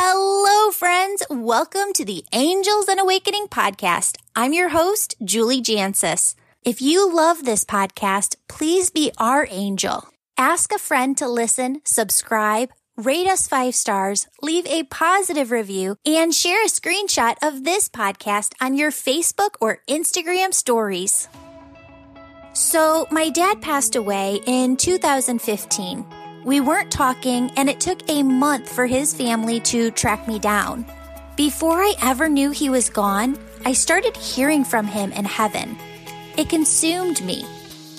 Hello, friends. Welcome to the Angels and Awakening podcast. I'm your host, Julie Jancius. If you love this podcast, please be our angel. Ask a friend to listen, subscribe, rate us five stars, leave a positive review, and share a screenshot of this podcast on your Facebook or Instagram stories. So, my dad passed away in 2015. We weren't talking, and it took a month for his family to track me down. Before I ever knew he was gone, I started hearing from him in heaven. It consumed me.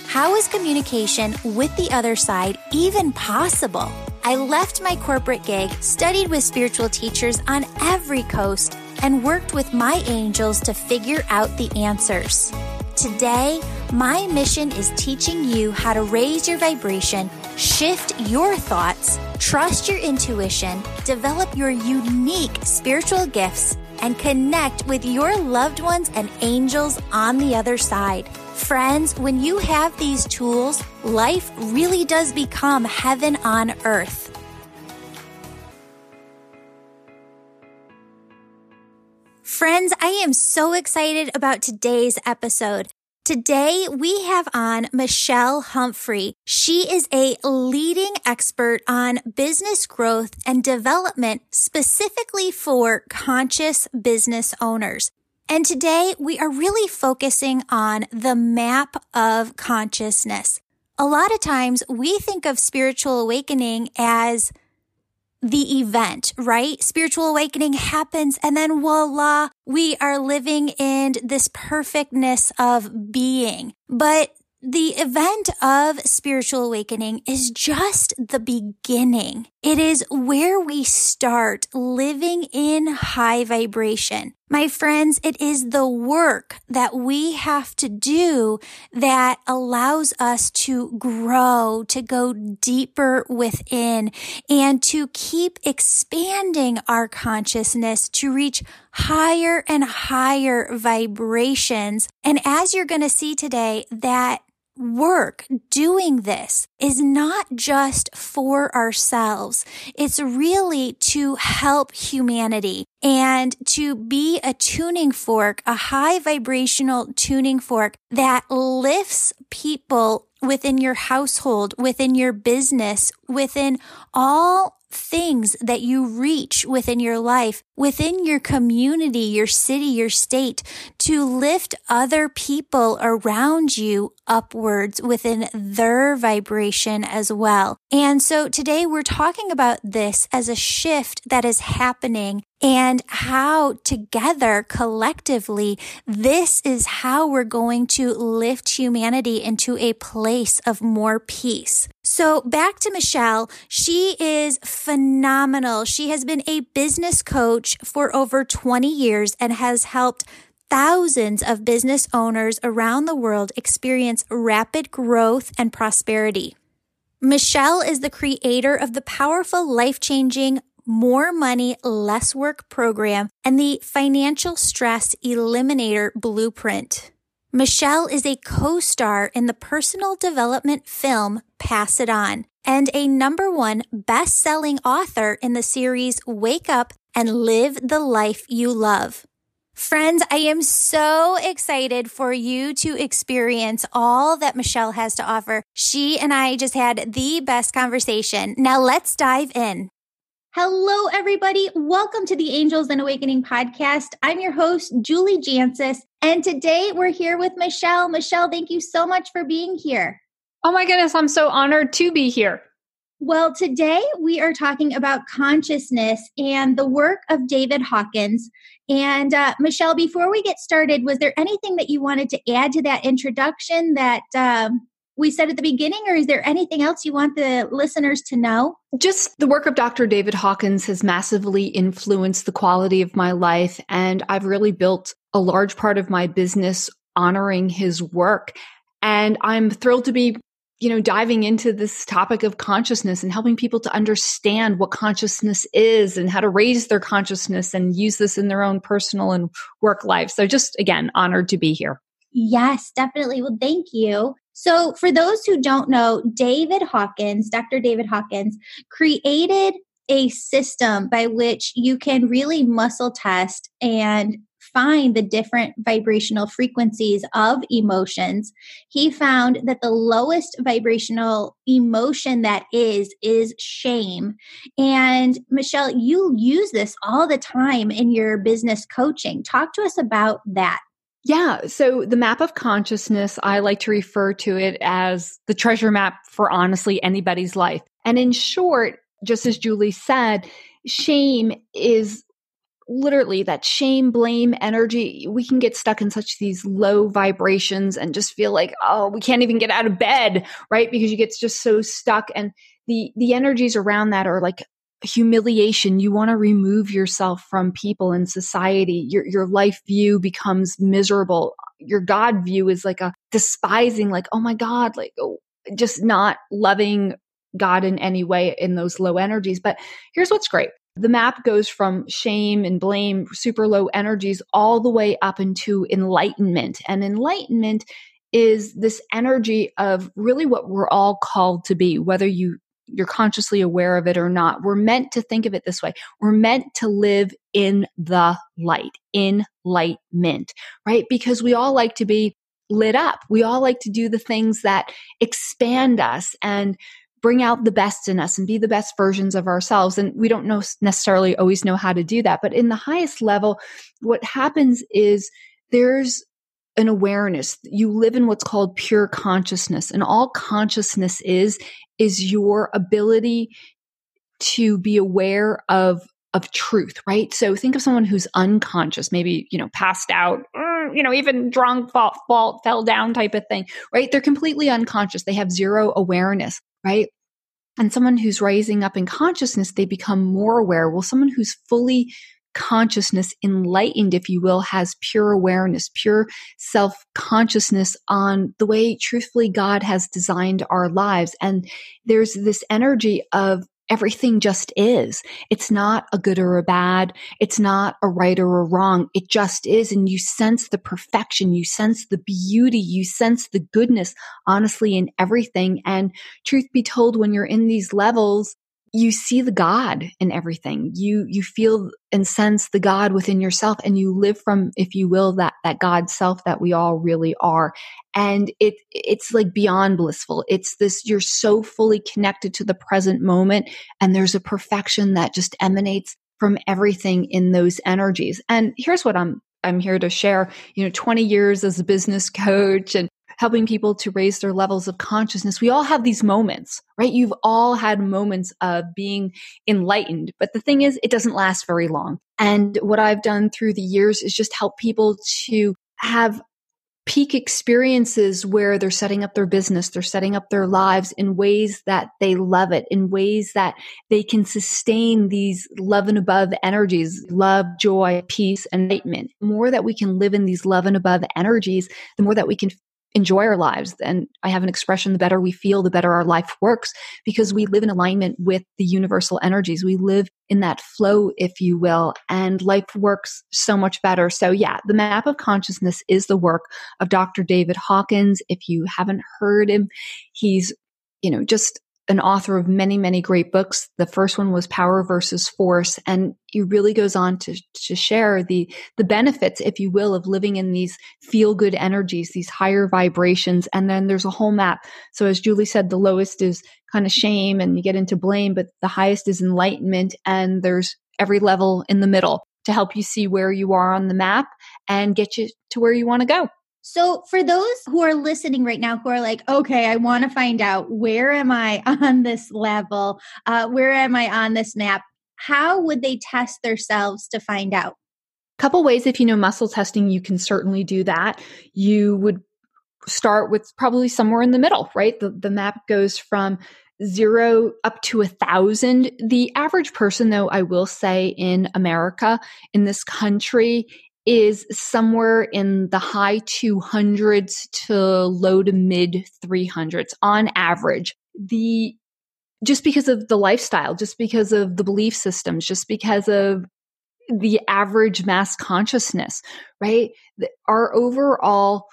How is communication with the other side even possible? I left my corporate gig, studied with spiritual teachers on every coast, and worked with my angels to figure out the answers. Today, my mission is teaching you how to raise your vibration, shift your thoughts, trust your intuition, develop your unique spiritual gifts, and connect with your loved ones and angels on the other side. Friends, when you have these tools, life really does become heaven on earth. Friends, I am so excited about today's episode. Today we have on Michelle Humphrey. She is a leading expert on business growth and development specifically for conscious business owners. And today we are really focusing on the map of consciousness. A lot of times we think of spiritual awakening as the event, right? Spiritual awakening happens and then voila, we are living in this perfectness of being. But the event of spiritual awakening is just the beginning. It is where we start living in high vibration. My friends, it is the work that we have to do that allows us to grow, to go deeper within and to keep expanding our consciousness to reach higher and higher vibrations. And as you're going to see today, that work doing this is not just for ourselves. It's really to help humanity and to be a tuning fork, a high vibrational tuning fork that lifts people within your household, within your business, within all things that you reach within your life, within your community, your city, your state, to lift other people around you upwards within their vibration as well. And so today we're talking about this as a shift that is happening and how together collectively, this is how we're going to lift humanity into a place of more peace. So back to Michelle. She is phenomenal. She has been a business coach for over 20 years and has helped thousands of business owners around the world experience rapid growth and prosperity. Michelle is the creator of the powerful, life changing more Money, Less Work program and the Financial Stress Eliminator Blueprint. Michelle is a co-star in the personal development film Pass It On and a number one best-selling author in the series Wake Up and Live the Life You Love. Friends, I am so excited for you to experience all that Michelle has to offer. She and I just had the best conversation. Now let's dive in. Hello, everybody. Welcome to the Angels and Awakening podcast. I'm your host, Julie Jancius, and today we're here with Michelle. Michelle, thank you so much for being here. Oh my goodness, I'm so honored to be here. Well, today we are talking about consciousness and the work of David Hawkins. And uh, Michelle, before we get started, was there anything that you wanted to add to that introduction that um, we said at the beginning, or is there anything else you want the listeners to know? Just the work of Dr. David Hawkins has massively influenced the quality of my life. And I've really built a large part of my business honoring his work. And I'm thrilled to be, you know, diving into this topic of consciousness and helping people to understand what consciousness is and how to raise their consciousness and use this in their own personal and work life. So just again, honored to be here. Yes, definitely. Well, thank you. So, for those who don't know, David Hawkins, Dr. David Hawkins, created a system by which you can really muscle test and find the different vibrational frequencies of emotions, he found that the lowest vibrational emotion that is, is shame. And Michelle, you use this all the time in your business coaching. Talk to us about that. Yeah. So the map of consciousness, I like to refer to it as the treasure map for honestly anybody's life. And in short, just as Julie said, shame is literally that shame, blame energy, we can get stuck in such these low vibrations and just feel like, oh, we can't even get out of bed, right? Because you get just so stuck. And the, the energies around that are like humiliation. You want to remove yourself from people and society. Your, your life view becomes miserable. Your God view is like a despising, like, oh my God, like, oh, just not loving God in any way in those low energies. But here's what's great the map goes from shame and blame, super low energies, all the way up into enlightenment. And enlightenment is this energy of really what we're all called to be, whether you you're consciously aware of it or not. We're meant to think of it this way. We're meant to live in the light, enlightenment, right? Because we all like to be lit up. We all like to do the things that expand us and bring out the best in us and be the best versions of ourselves. And we don't know necessarily always know how to do that. But in the highest level, what happens is there's an awareness. You live in what's called pure consciousness. And all consciousness is, is your ability to be aware of of truth, right? So think of someone who's unconscious, maybe, you know, passed out, mm, you know, even drunk, fall, fall, fell down type of thing, right? They're completely unconscious. They have zero awareness right? And someone who's rising up in consciousness, they become more aware. Well, someone who's fully consciousness, enlightened, if you will, has pure awareness, pure self consciousness on the way, truthfully, God has designed our lives. And there's this energy of everything just is. It's not a good or a bad. It's not a right or a wrong. It just is. And you sense the perfection. You sense the beauty. You sense the goodness, honestly, in everything. And truth be told, when you're in these levels, you see the God in everything. You, you feel and sense the God within yourself and you live from, if you will, that, that God self that we all really are. And it, it's like beyond blissful. It's this, you're so fully connected to the present moment and there's a perfection that just emanates from everything in those energies. And here's what I'm I'm here to share, you know, 20 years as a business coach and helping people to raise their levels of consciousness. We all have these moments, right? You've all had moments of being enlightened, but the thing is, it doesn't last very long. And what I've done through the years is just help people to have peak experiences where they're setting up their business, they're setting up their lives in ways that they love it, in ways that they can sustain these love and above energies, love, joy, peace, enlightenment. The more that we can live in these love and above energies, the more that we can enjoy our lives. And I have an expression the better we feel, the better our life works because we live in alignment with the universal energies. We live in that flow, if you will, and life works so much better. So, yeah, the map of consciousness is the work of Dr. David Hawkins. If you haven't heard him, he's you know, just an author of many, many great books. The first one was Power versus Force. And he really goes on to, to share the, the benefits, if you will, of living in these feel good energies, these higher vibrations. And then there's a whole map. So as Julie said, the lowest is kind of shame and you get into blame, but the highest is enlightenment. And there's every level in the middle to help you see where you are on the map and get you to where you want to go. So, for those who are listening right now who are like, okay, I want to find out where am I on this level? Uh, where am I on this map? How would they test themselves to find out? Couple ways if you know muscle testing, you can certainly do that. You would start with probably somewhere in the middle, right? The, the map goes from zero up to a thousand. The average person, though, I will say in America, in this country, is somewhere in the high 200s to low to mid 300s on average. The just because of the lifestyle, just because of the belief systems, just because of the average mass consciousness, right? Our overall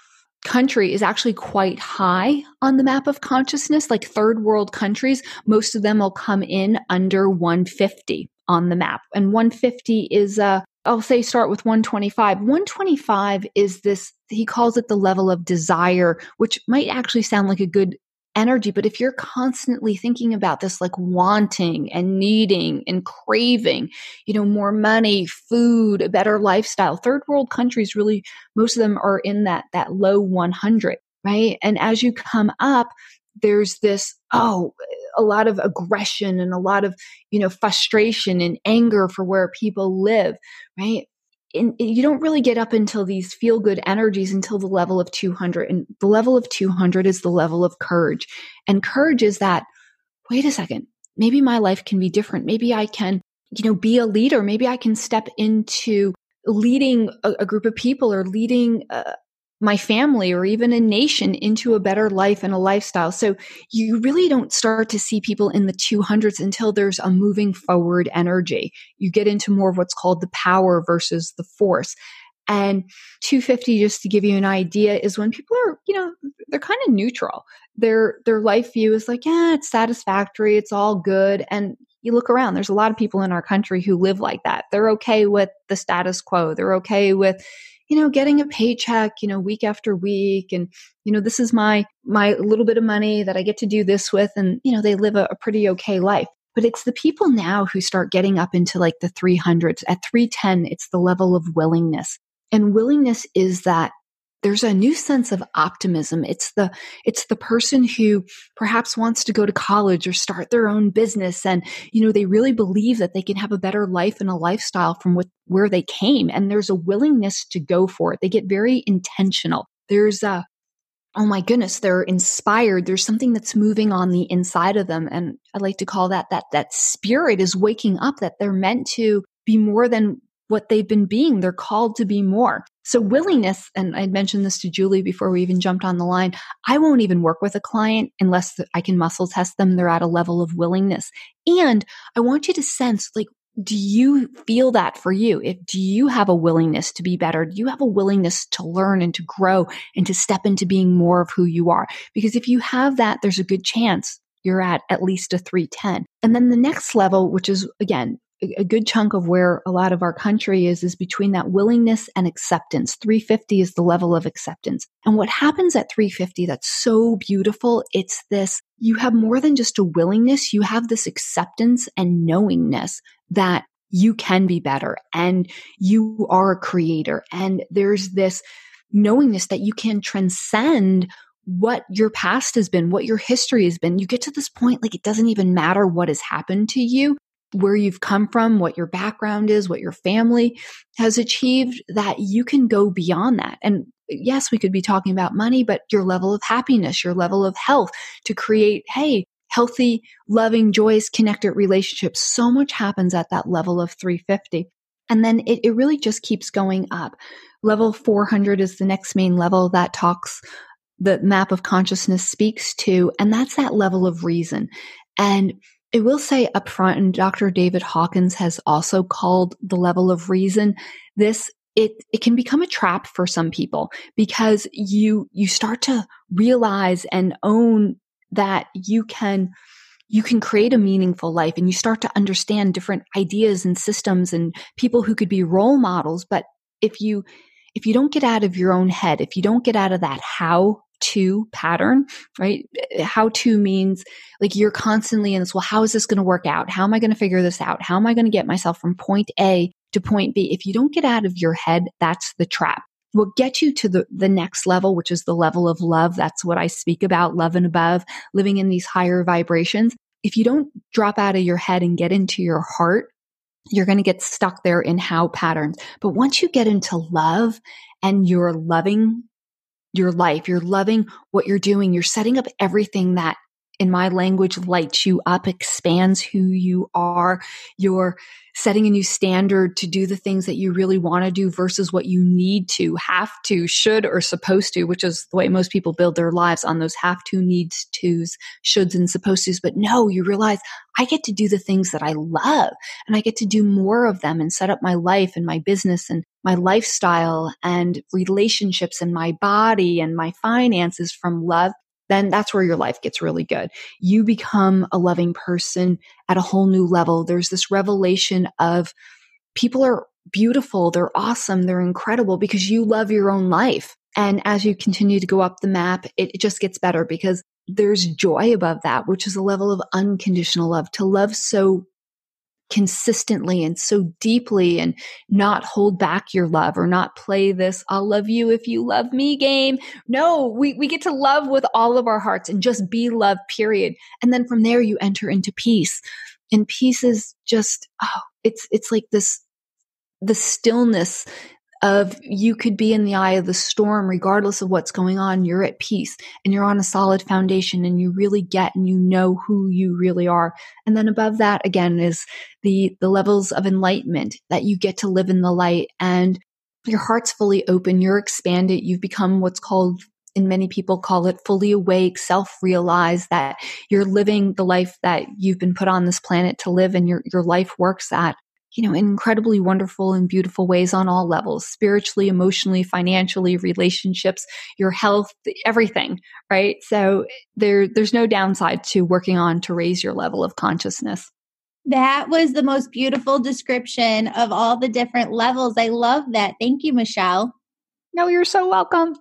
country is actually quite high on the map of consciousness. Like third world countries, most of them will come in under 150 on the map. And 150 is, uh, I'll say start with 125. 125 is this, he calls it the level of desire, which might actually sound like a good energy. But if you're constantly thinking about this, like wanting and needing and craving, you know, more money, food, a better lifestyle, third world countries really, most of them are in that, that low 100, right? And as you come up, there's this, oh, a lot of aggression and a lot of, you know, frustration and anger for where people live, right? And you don't really get up until these feel good energies until the level of 200. And the level of 200 is the level of courage. And courage is that, wait a second, maybe my life can be different. Maybe I can, you know, be a leader. Maybe I can step into leading a, a group of people or leading uh, my family or even a nation into a better life and a lifestyle. So you really don't start to see people in the 200s until there's a moving forward energy. You get into more of what's called the power versus the force. And 250, just to give you an idea, is when people are, you know, they're kind of neutral. Their their life view is like, yeah, it's satisfactory, it's all good. And you look around, there's a lot of people in our country who live like that. They're okay with the status quo. They're okay with, you know, getting a paycheck, you know, week after week. And, you know, this is my, my little bit of money that I get to do this with. And, you know, they live a, a pretty okay life. But it's the people now who start getting up into like the 300s. At 310, it's the level of willingness. And willingness is that there's a new sense of optimism. It's the it's the person who perhaps wants to go to college or start their own business. And you know they really believe that they can have a better life and a lifestyle from where they came. And there's a willingness to go for it. They get very intentional. There's a oh my goodness they're inspired. There's something that's moving on the inside of them. And i like to call that that that spirit is waking up that they're meant to be more than what they've been being. They're called to be more. So willingness, and I mentioned this to Julie before we even jumped on the line. I won't even work with a client unless I can muscle test them. They're at a level of willingness. And I want you to sense like, do you feel that for you? If do you have a willingness to be better? Do you have a willingness to learn and to grow and to step into being more of who you are? Because if you have that, there's a good chance you're at at least a 310. And then the next level, which is again, a good chunk of where a lot of our country is is between that willingness and acceptance. 350 is the level of acceptance. And what happens at 350 that's so beautiful it's this you have more than just a willingness you have this acceptance and knowingness that you can be better and you are a creator. And there's this knowingness that you can transcend what your past has been, what your history has been. You get to this point, like it doesn't even matter what has happened to you where you've come from, what your background is, what your family has achieved, that you can go beyond that. And yes, we could be talking about money, but your level of happiness, your level of health to create, hey, healthy, loving, joyous, connected relationships. So much happens at that level of 350. And then it, it really just keeps going up. Level 400 is the next main level that talks the map of consciousness speaks to, and that's that level of reason. And I will say up front, and Dr. David Hawkins has also called the level of reason this it it can become a trap for some people because you you start to realize and own that you can you can create a meaningful life and you start to understand different ideas and systems and people who could be role models but if you if you don't get out of your own head if you don't get out of that how to pattern, right? How to means like you're constantly in this, well, how is this going to work out? How am I going to figure this out? How am I going to get myself from point A to point B? If you don't get out of your head, that's the trap. What gets you to the, the next level, which is the level of love. That's what I speak about, love and above, living in these higher vibrations. If you don't drop out of your head and get into your heart, you're going to get stuck there in how patterns. But once you get into love and you're loving your life. You're loving what you're doing. You're setting up everything that in my language lights you up, expands who you are. You're setting a new standard to do the things that you really want to do versus what you need to, have to, should, or supposed to, which is the way most people build their lives on those have to, needs tos, shoulds, and supposed tos. But no, you realize I get to do the things that I love and I get to do more of them and set up my life and my business and my lifestyle and relationships and my body and my finances from love then that's where your life gets really good. You become a loving person at a whole new level. There's this revelation of people are beautiful, they're awesome, they're incredible because you love your own life. And as you continue to go up the map, it, it just gets better because there's joy above that, which is a level of unconditional love. To love so consistently and so deeply and not hold back your love or not play this I'll love you if you love me game. No, we, we get to love with all of our hearts and just be love, period. And then from there you enter into peace. And peace is just, oh, it's it's like this the stillness of you could be in the eye of the storm regardless of what's going on. You're at peace and you're on a solid foundation and you really get and you know who you really are. And then above that again is the the levels of enlightenment that you get to live in the light and your heart's fully open you're expanded you've become what's called and many people call it fully awake, self realized that you're living the life that you've been put on this planet to live and your, your life works at you know, in incredibly wonderful and beautiful ways on all levels spiritually, emotionally, financially, relationships, your health, everything, right? So there, there's no downside to working on to raise your level of consciousness. That was the most beautiful description of all the different levels. I love that. Thank you, Michelle. No, you're so welcome.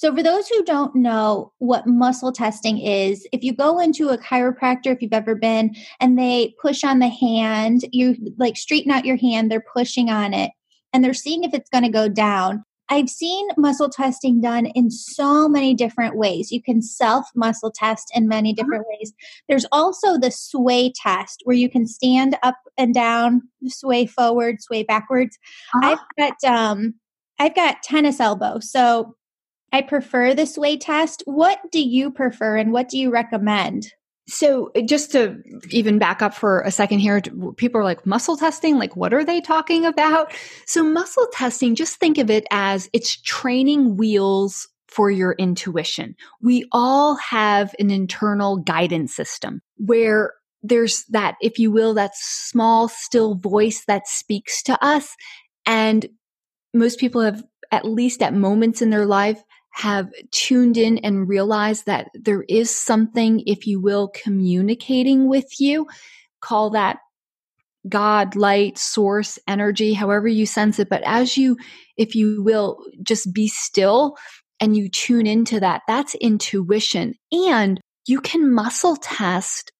So, for those who don't know what muscle testing is, if you go into a chiropractor, if you've ever been, and they push on the hand, you like straighten out your hand, they're pushing on it, and they're seeing if it's going to go down. I've seen muscle testing done in so many different ways. You can self muscle test in many mm-hmm. different ways. There's also the sway test where you can stand up and down, sway forward, sway backwards. Uh-huh. I've got um I've got tennis elbow. So I prefer the sway test. What do you prefer and what do you recommend? So, just to even back up for a second here, people are like, muscle testing? Like, what are they talking about? So, muscle testing, just think of it as it's training wheels for your intuition. We all have an internal guidance system where there's that, if you will, that small, still voice that speaks to us. And most people have, at least at moments in their life, have tuned in and realized that there is something, if you will, communicating with you. Call that God, light, source, energy, however you sense it. But as you, if you will, just be still and you tune into that, that's intuition. And you can muscle test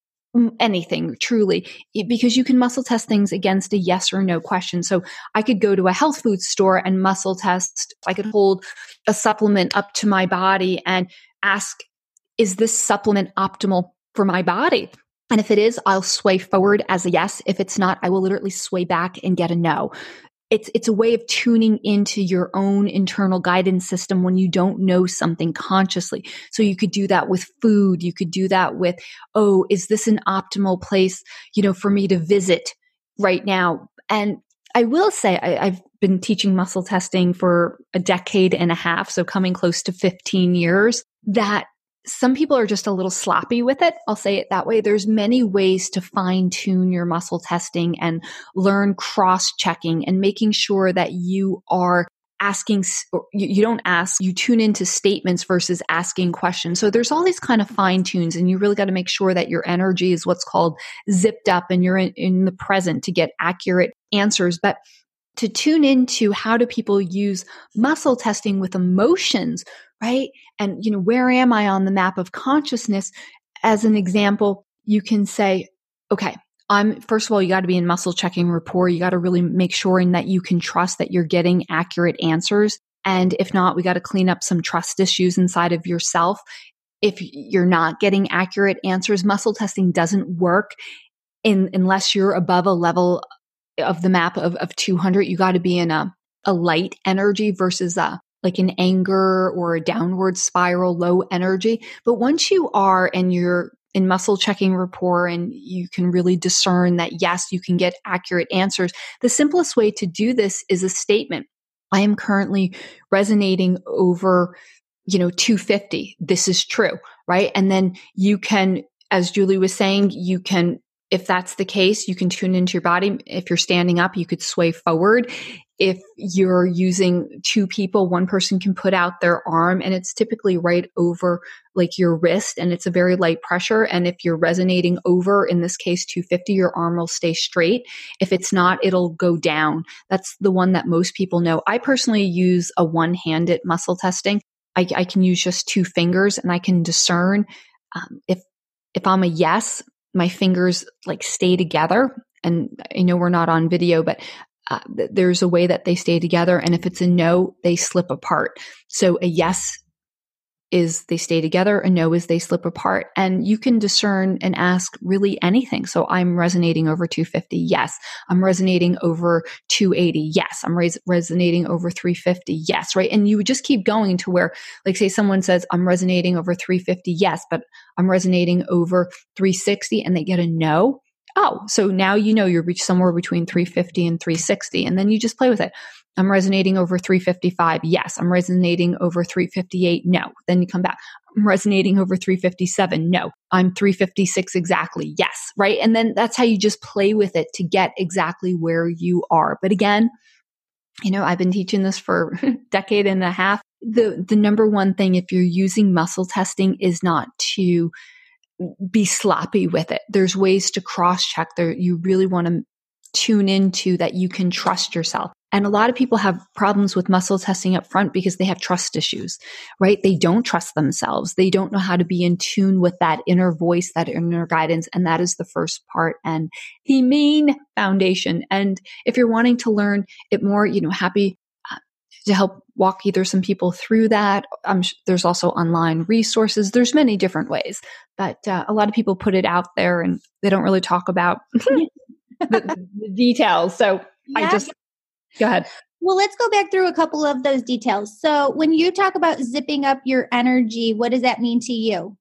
anything truly because you can muscle test things against a yes or no question. So I could go to a health food store and muscle test. I could uh-huh. hold a supplement up to my body and ask, is this supplement optimal for my body? And if it is, I'll sway forward as a yes. If it's not, I will literally sway back and get a no it's it's a way of tuning into your own internal guidance system when you don't know something consciously. So you could do that with food. You could do that with oh is this an optimal place you know for me to visit right now? And i will say I, i've been teaching muscle testing for a decade and a half so coming close to 15 years that some people are just a little sloppy with it. I'll say it that way. There's many ways to fine tune your muscle testing and learn cross checking and making sure that you are asking you don't ask you tune into statements versus asking questions so there's all these kind of fine tunes and you really got to make sure that your energy is what's called zipped up and you're in, in the present to get accurate answers but to tune into how do people use muscle testing with emotions right? And, you know, where am I on the map of consciousness? As an example, you can say, okay, I'm, first of all, you got to be in muscle checking rapport. You got to really make sure that you can trust that you're getting accurate answers. And if not, we got to clean up some trust issues inside of yourself. If you're not getting accurate answers, muscle testing doesn't work in, unless you're above a level of the map of, of 200. You got to be in a, a light energy versus a like an anger or a downward spiral, low energy. But once you are and you're in muscle checking rapport and you can really discern that yes, you can get accurate answers. The simplest way to do this is a statement. I am currently resonating over, you know, 250. This is true, right? And then you can, as Julie was saying, you can if that's the case, you can tune into your body. If you're standing up, you could sway forward. If you're using two people, one person can put out their arm and it's typically right over like your wrist and it's a very light pressure. And if you're resonating over, in this case, 250, your arm will stay straight. If it's not, it'll go down. That's the one that most people know. I personally use a one handed muscle testing. I, I, can use just two fingers and I can discern um, if if I'm a yes, my fingers like stay together. And I know we're not on video, but uh, there's a way that they stay together. And if it's a no, they slip apart. So a yes is they stay together, a no is they slip apart. And you can discern and ask really anything. So I'm resonating over 250. Yes. I'm resonating over 280. Yes. I'm res- resonating over 350. Yes. Right. And you would just keep going to where, like, say someone says, I'm resonating over 350. Yes. But I'm resonating over 360 and they get a no oh, so now you know you're somewhere between 350 and 360. And then you just play with it. I'm resonating over 355. Yes. I'm resonating over 358. No. Then you come back. I'm resonating over 357. No. I'm 356 exactly. Yes. Right. And then that's how you just play with it to get exactly where you are. But again, you know, I've been teaching this for a decade and a half. The, the number one thing if you're using muscle testing is not to be sloppy with it. There's ways to cross check there. You really want to tune into that you can trust yourself. And a lot of people have problems with muscle testing up front because they have trust issues, right? They don't trust themselves. They don't know how to be in tune with that inner voice, that inner guidance. And that is the first part and the main foundation. And if you're wanting to learn it more, you know, happy to help walk either some people through that. Um, there's also online resources. There's many different ways, but uh, a lot of people put it out there and they don't really talk about the, the details. So yeah. I just go ahead. Well, let's go back through a couple of those details. So, when you talk about zipping up your energy, what does that mean to you?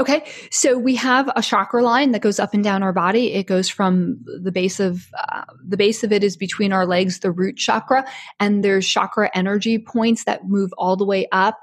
Okay, so we have a chakra line that goes up and down our body. It goes from the base of uh, the base of it is between our legs, the root chakra, and there's chakra energy points that move all the way up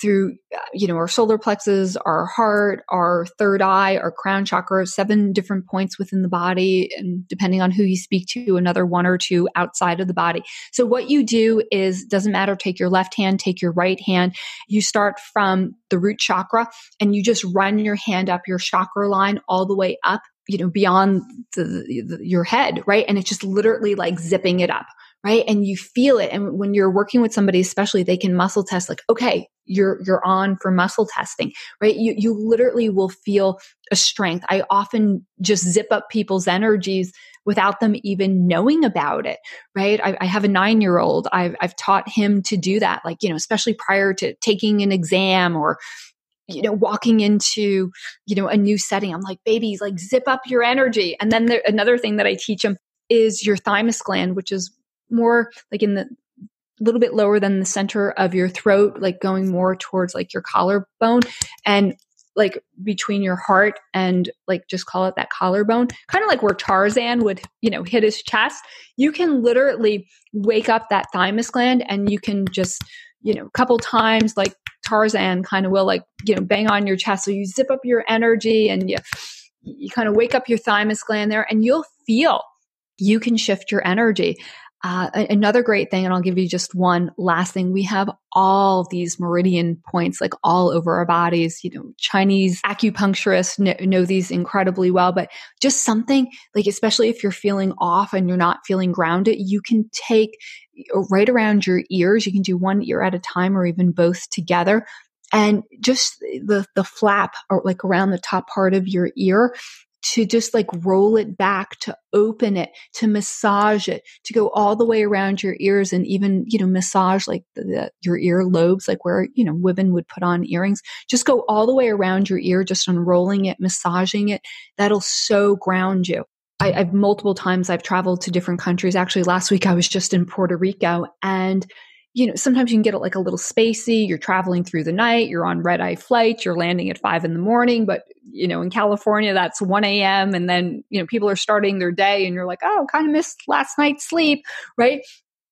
through, uh, you know, our solar plexus, our heart, our third eye, our crown chakra, seven different points within the body. And depending on who you speak to, another one or two outside of the body. So what you do is doesn't matter. Take your left hand, take your right hand. You start from the root chakra and you just run your hand up your chakra line all the way up you know beyond the, the, your head right and it's just literally like zipping it up right? And you feel it. And when you're working with somebody especially they can muscle test like okay you're you're on for muscle testing right? You you literally will feel a strength. I often just zip up people's energies without them even knowing about it right? I, I have a nine year old I've, I've taught him to do that like you know especially prior to taking an exam or you know walking into you know a new setting. I'm like babies like zip up your energy. And then there, another thing that i teach them is your thymus gland which is more like in the little bit lower than the center of your throat, like going more towards like your collarbone and like between your heart and like just call it that collarbone, kind of like where Tarzan would, you know, hit his chest. You can literally wake up that thymus gland and you can just, you know, a couple times like Tarzan kind of will like, you know, bang on your chest. So you zip up your energy and you, you kind of wake up your thymus gland there and you'll feel you can shift your energy. Uh, another great thing, and I'll give you just one last thing. We have all these meridian points like all over our bodies. You know, Chinese acupuncturists know, know these incredibly well, but just something like, especially if you're feeling off and you're not feeling grounded, you can take right around your ears. You can do one ear at a time or even both together and just the the flap or like around the top part of your ear to just like roll it back, to open it, to massage it, to go all the way around your ears and even, you know, massage like the, the, your ear lobes, like where, you know, women would put on earrings. Just go all the way around your ear, just unrolling it, massaging it. That'll so ground you. I, I've multiple times I've traveled to different countries. Actually, last week I was just in Puerto Rico and you know, sometimes you can get it like a little spacey. You're traveling through the night, you're on red eye flights, you're landing at five in the morning, but you know, in California, that's 1 a.m. And then, you know, people are starting their day and you're like, oh, kind of missed last night's sleep, right?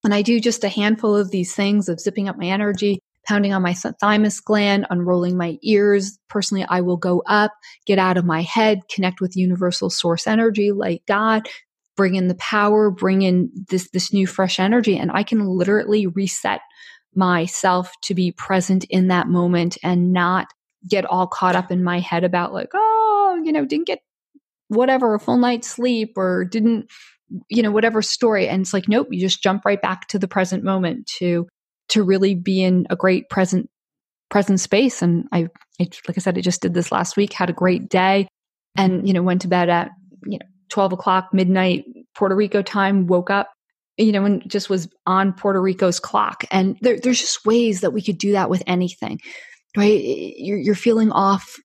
And I do just a handful of these things of zipping up my energy, pounding on my thymus gland, unrolling my ears. Personally, I will go up, get out of my head, connect with universal source energy like God, bring in the power, bring in this, this new fresh energy. And I can literally reset myself to be present in that moment and not get all caught up in my head about like, oh, you know, didn't get whatever, a full night's sleep or didn't, you know, whatever story. And it's like, nope, you just jump right back to the present moment to, to really be in a great present, present space. And I, I like I said, I just did this last week, had a great day and, you know, went to bed at, you know, 12 o'clock, midnight, Puerto Rico time, woke up, you know, and just was on Puerto Rico's clock. And there, there's just ways that we could do that with anything, right? You're, you're feeling off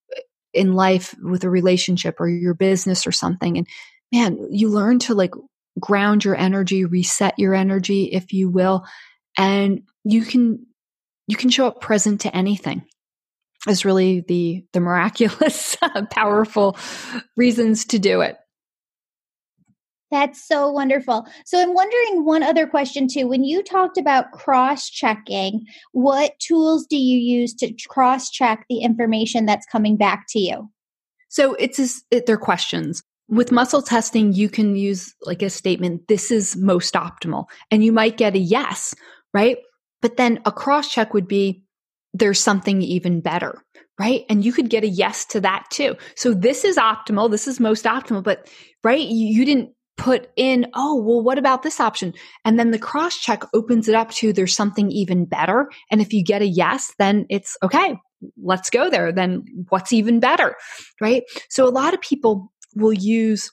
in life with a relationship or your business or something. And man, you learn to like ground your energy, reset your energy, if you will. And you can, you can show up present to anything is really the the miraculous powerful reasons to do it that's so wonderful. So I'm wondering one other question too. When you talked about cross checking, what tools do you use to cross check the information that's coming back to you? So it's it, they're questions. With muscle testing, you can use like a statement, this is most optimal. And you might get a yes, right? But then a cross check would be, there's something even better, right? And you could get a yes to that too. So this is optimal. This is most optimal, but right? You, you didn't put in, oh, well, what about this option? And then the cross check opens it up to there's something even better. And if you get a yes, then it's okay, let's go there. Then what's even better? Right. So a lot of people will use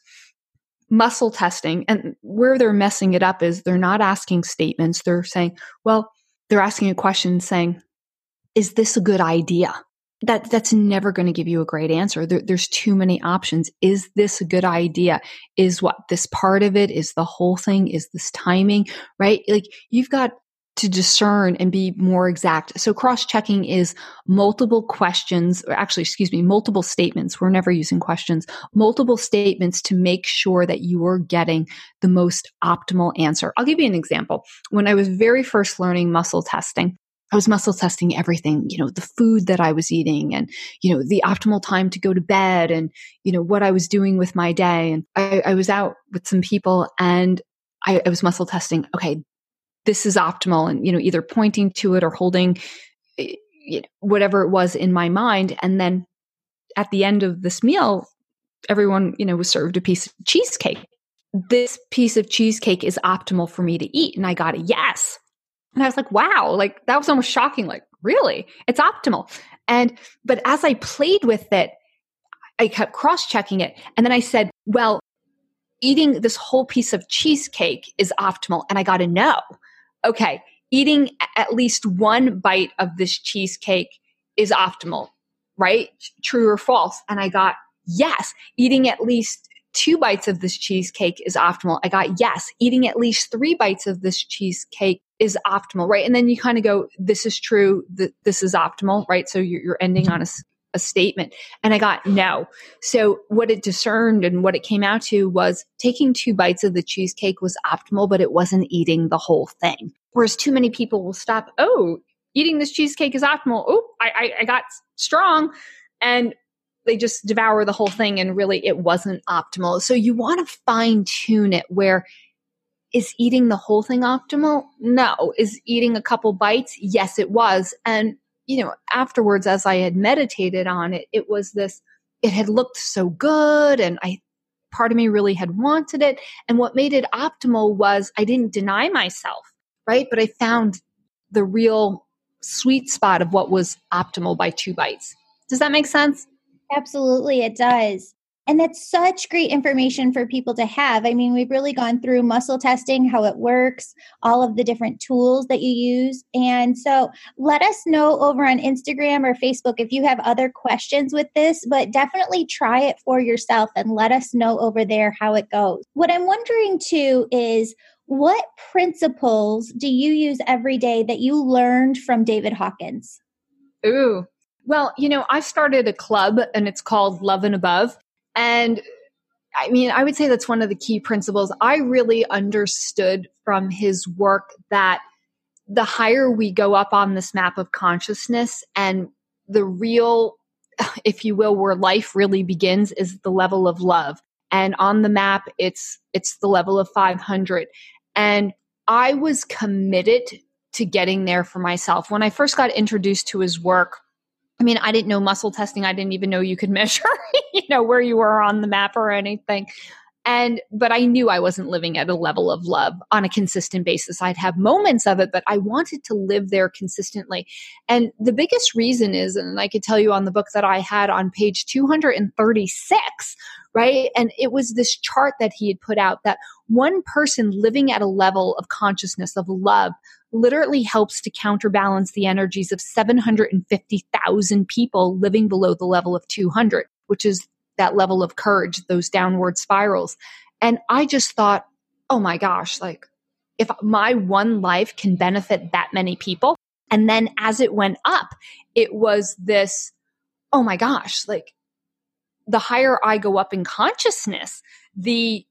muscle testing and where they're messing it up is they're not asking statements. They're saying, well, they're asking a question saying, is this a good idea? That that's never going to give you a great answer. There, there's too many options. Is this a good idea? Is what this part of it? Is the whole thing? Is this timing? Right? Like you've got to discern and be more exact. So cross checking is multiple questions, or actually, excuse me, multiple statements. We're never using questions, multiple statements to make sure that you are getting the most optimal answer. I'll give you an example. When I was very first learning muscle testing, I was muscle testing everything, you know, the food that I was eating and, you know, the optimal time to go to bed and, you know, what I was doing with my day. And I, I was out with some people and I, I was muscle testing. Okay, this is optimal. And, you know, either pointing to it or holding eh, whatever it was in my mind. And then at the end of this meal, everyone, you know, was served a piece of cheesecake. This piece of cheesecake is optimal for me to eat. And I got a yes. And I was like, wow, like that was almost shocking. Like, really? It's optimal. And, but as I played with it, I kept cross checking it. And then I said, well, eating this whole piece of cheesecake is optimal. And I got to know, okay, eating at least one bite of this cheesecake is optimal, right? True or false? And I got, yes, eating at least two bites of this cheesecake is optimal. I got, yes, eating at least three bites of this cheesecake is optimal, right? And then you kind of go, this is true, th- this is optimal, right? So you're, you're ending on a, a statement. And I got no. So what it discerned and what it came out to was taking two bites of the cheesecake was optimal, but it wasn't eating the whole thing. Whereas too many people will stop, oh, eating this cheesecake is optimal. Oh, I, I, I got strong. And they just devour the whole thing and really it wasn't optimal. So you want to fine tune it where is eating the whole thing optimal? No. Is eating a couple bites? Yes, it was. And, you know, afterwards, as I had meditated on it, it was this, it had looked so good. And I, part of me really had wanted it. And what made it optimal was I didn't deny myself, right? But I found the real sweet spot of what was optimal by two bites. Does that make sense? Absolutely, it does. And that's such great information for people to have. I mean, we've really gone through muscle testing, how it works, all of the different tools that you use. And so let us know over on Instagram or Facebook if you have other questions with this, but definitely try it for yourself and let us know over there how it goes. What I'm wondering too is What principles do you use every day that you learned from David Hawkins? Ooh, well, you know, I've started a club and it's called Love and Above. And I mean, I would say that's one of the key principles. I really understood from his work that the higher we go up on this map of consciousness and the real, if you will, where life really begins is the level of love. And on the map, it's, it's the level of 500. And I was committed to getting there for myself. When I first got introduced to his work, I mean, I didn't know muscle testing. I didn't even know you could measure, you know, where you were on the map or anything. And, but I knew I wasn't living at a level of love on a consistent basis. I'd have moments of it, but I wanted to live there consistently. And the biggest reason is, and I could tell you on the book that I had on page 236, right? And it was this chart that he had put out that one person living at a level of consciousness, of love, literally helps to counterbalance the energies of 750,000 people living below the level of 200, which is that level of courage, those downward spirals. And I just thought, oh my gosh, like if my one life can benefit that many people. And then as it went up, it was this, oh my gosh, like the higher I go up in consciousness, the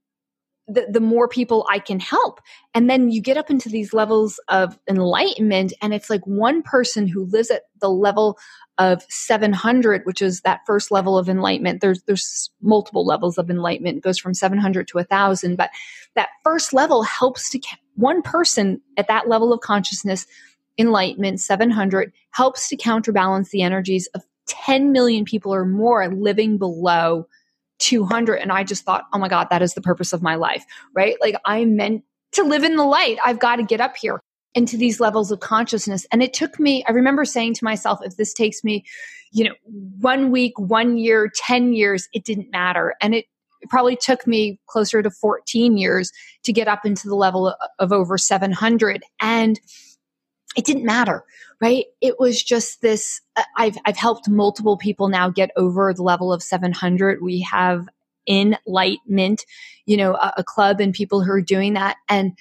the, the more people I can help. And then you get up into these levels of enlightenment, and it's like one person who lives at the level of 700, which is that first level of enlightenment. There's there's multiple levels of enlightenment. It goes from 700 to 1,000, but that first level helps to one person at that level of consciousness, enlightenment 700, helps to counterbalance the energies of 10 million people or more living below 200 and i just thought oh my god that is the purpose of my life right? Like i'm meant to live in the light. I've got to get up here into these levels of consciousness. And it took me i remember saying to myself if this takes me you know one week one year 10 years it didn't matter. And it probably took me closer to 14 years to get up into the level of over 700 and it didn't matter right? It was just this uh, i've i've helped multiple people now get over the level of 700 we have enlightenment you know a, a club and people who are doing that. And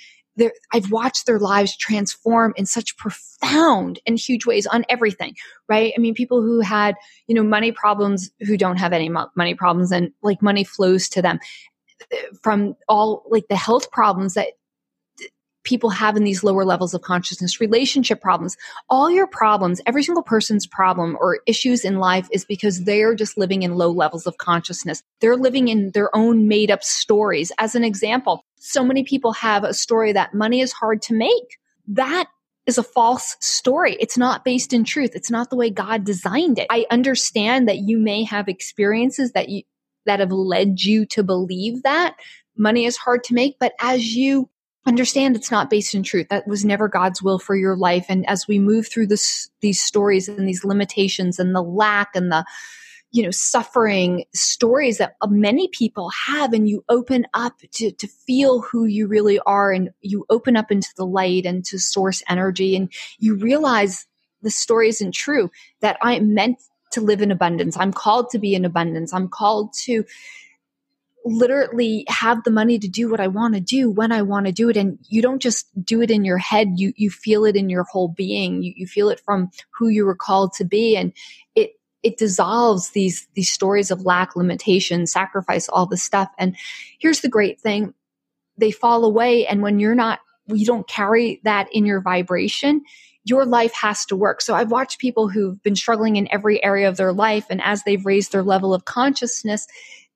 I've watched their lives transform in such profound and huge ways on everything, right? I mean, people who had, you know, money problems who don't have any money problems and like money flows to them from all like the health problems that people have in these lower levels of consciousness, relationship problems, all your problems, every single person's problem or issues in life is because they're just living in low levels of consciousness. They're living in their own made up stories. As an example, so many people have a story that money is hard to make. That is a false story. It's not based in truth. It's not the way God designed it. I understand that you may have experiences that you that have led you to believe that money is hard to make, but as you understand it's not based in truth. That was never God's will for your life. And as we move through this, these stories and these limitations and the lack and the, you know, suffering stories that many people have, and you open up to, to feel who you really are, and you open up into the light and to source energy, and you realize the story isn't true, that I'm meant to live in abundance. I'm called to be in abundance. I'm called to literally have the money to do what I want to do when I want to do it. And you don't just do it in your head. You, you feel it in your whole being. You, you feel it from who you were called to be. And it, it dissolves these, these stories of lack, limitation, sacrifice, all this stuff. And here's the great thing. They fall away. And when you're not, you don't carry that in your vibration, your life has to work. So I've watched people who've been struggling in every area of their life. And as they've raised their level of consciousness,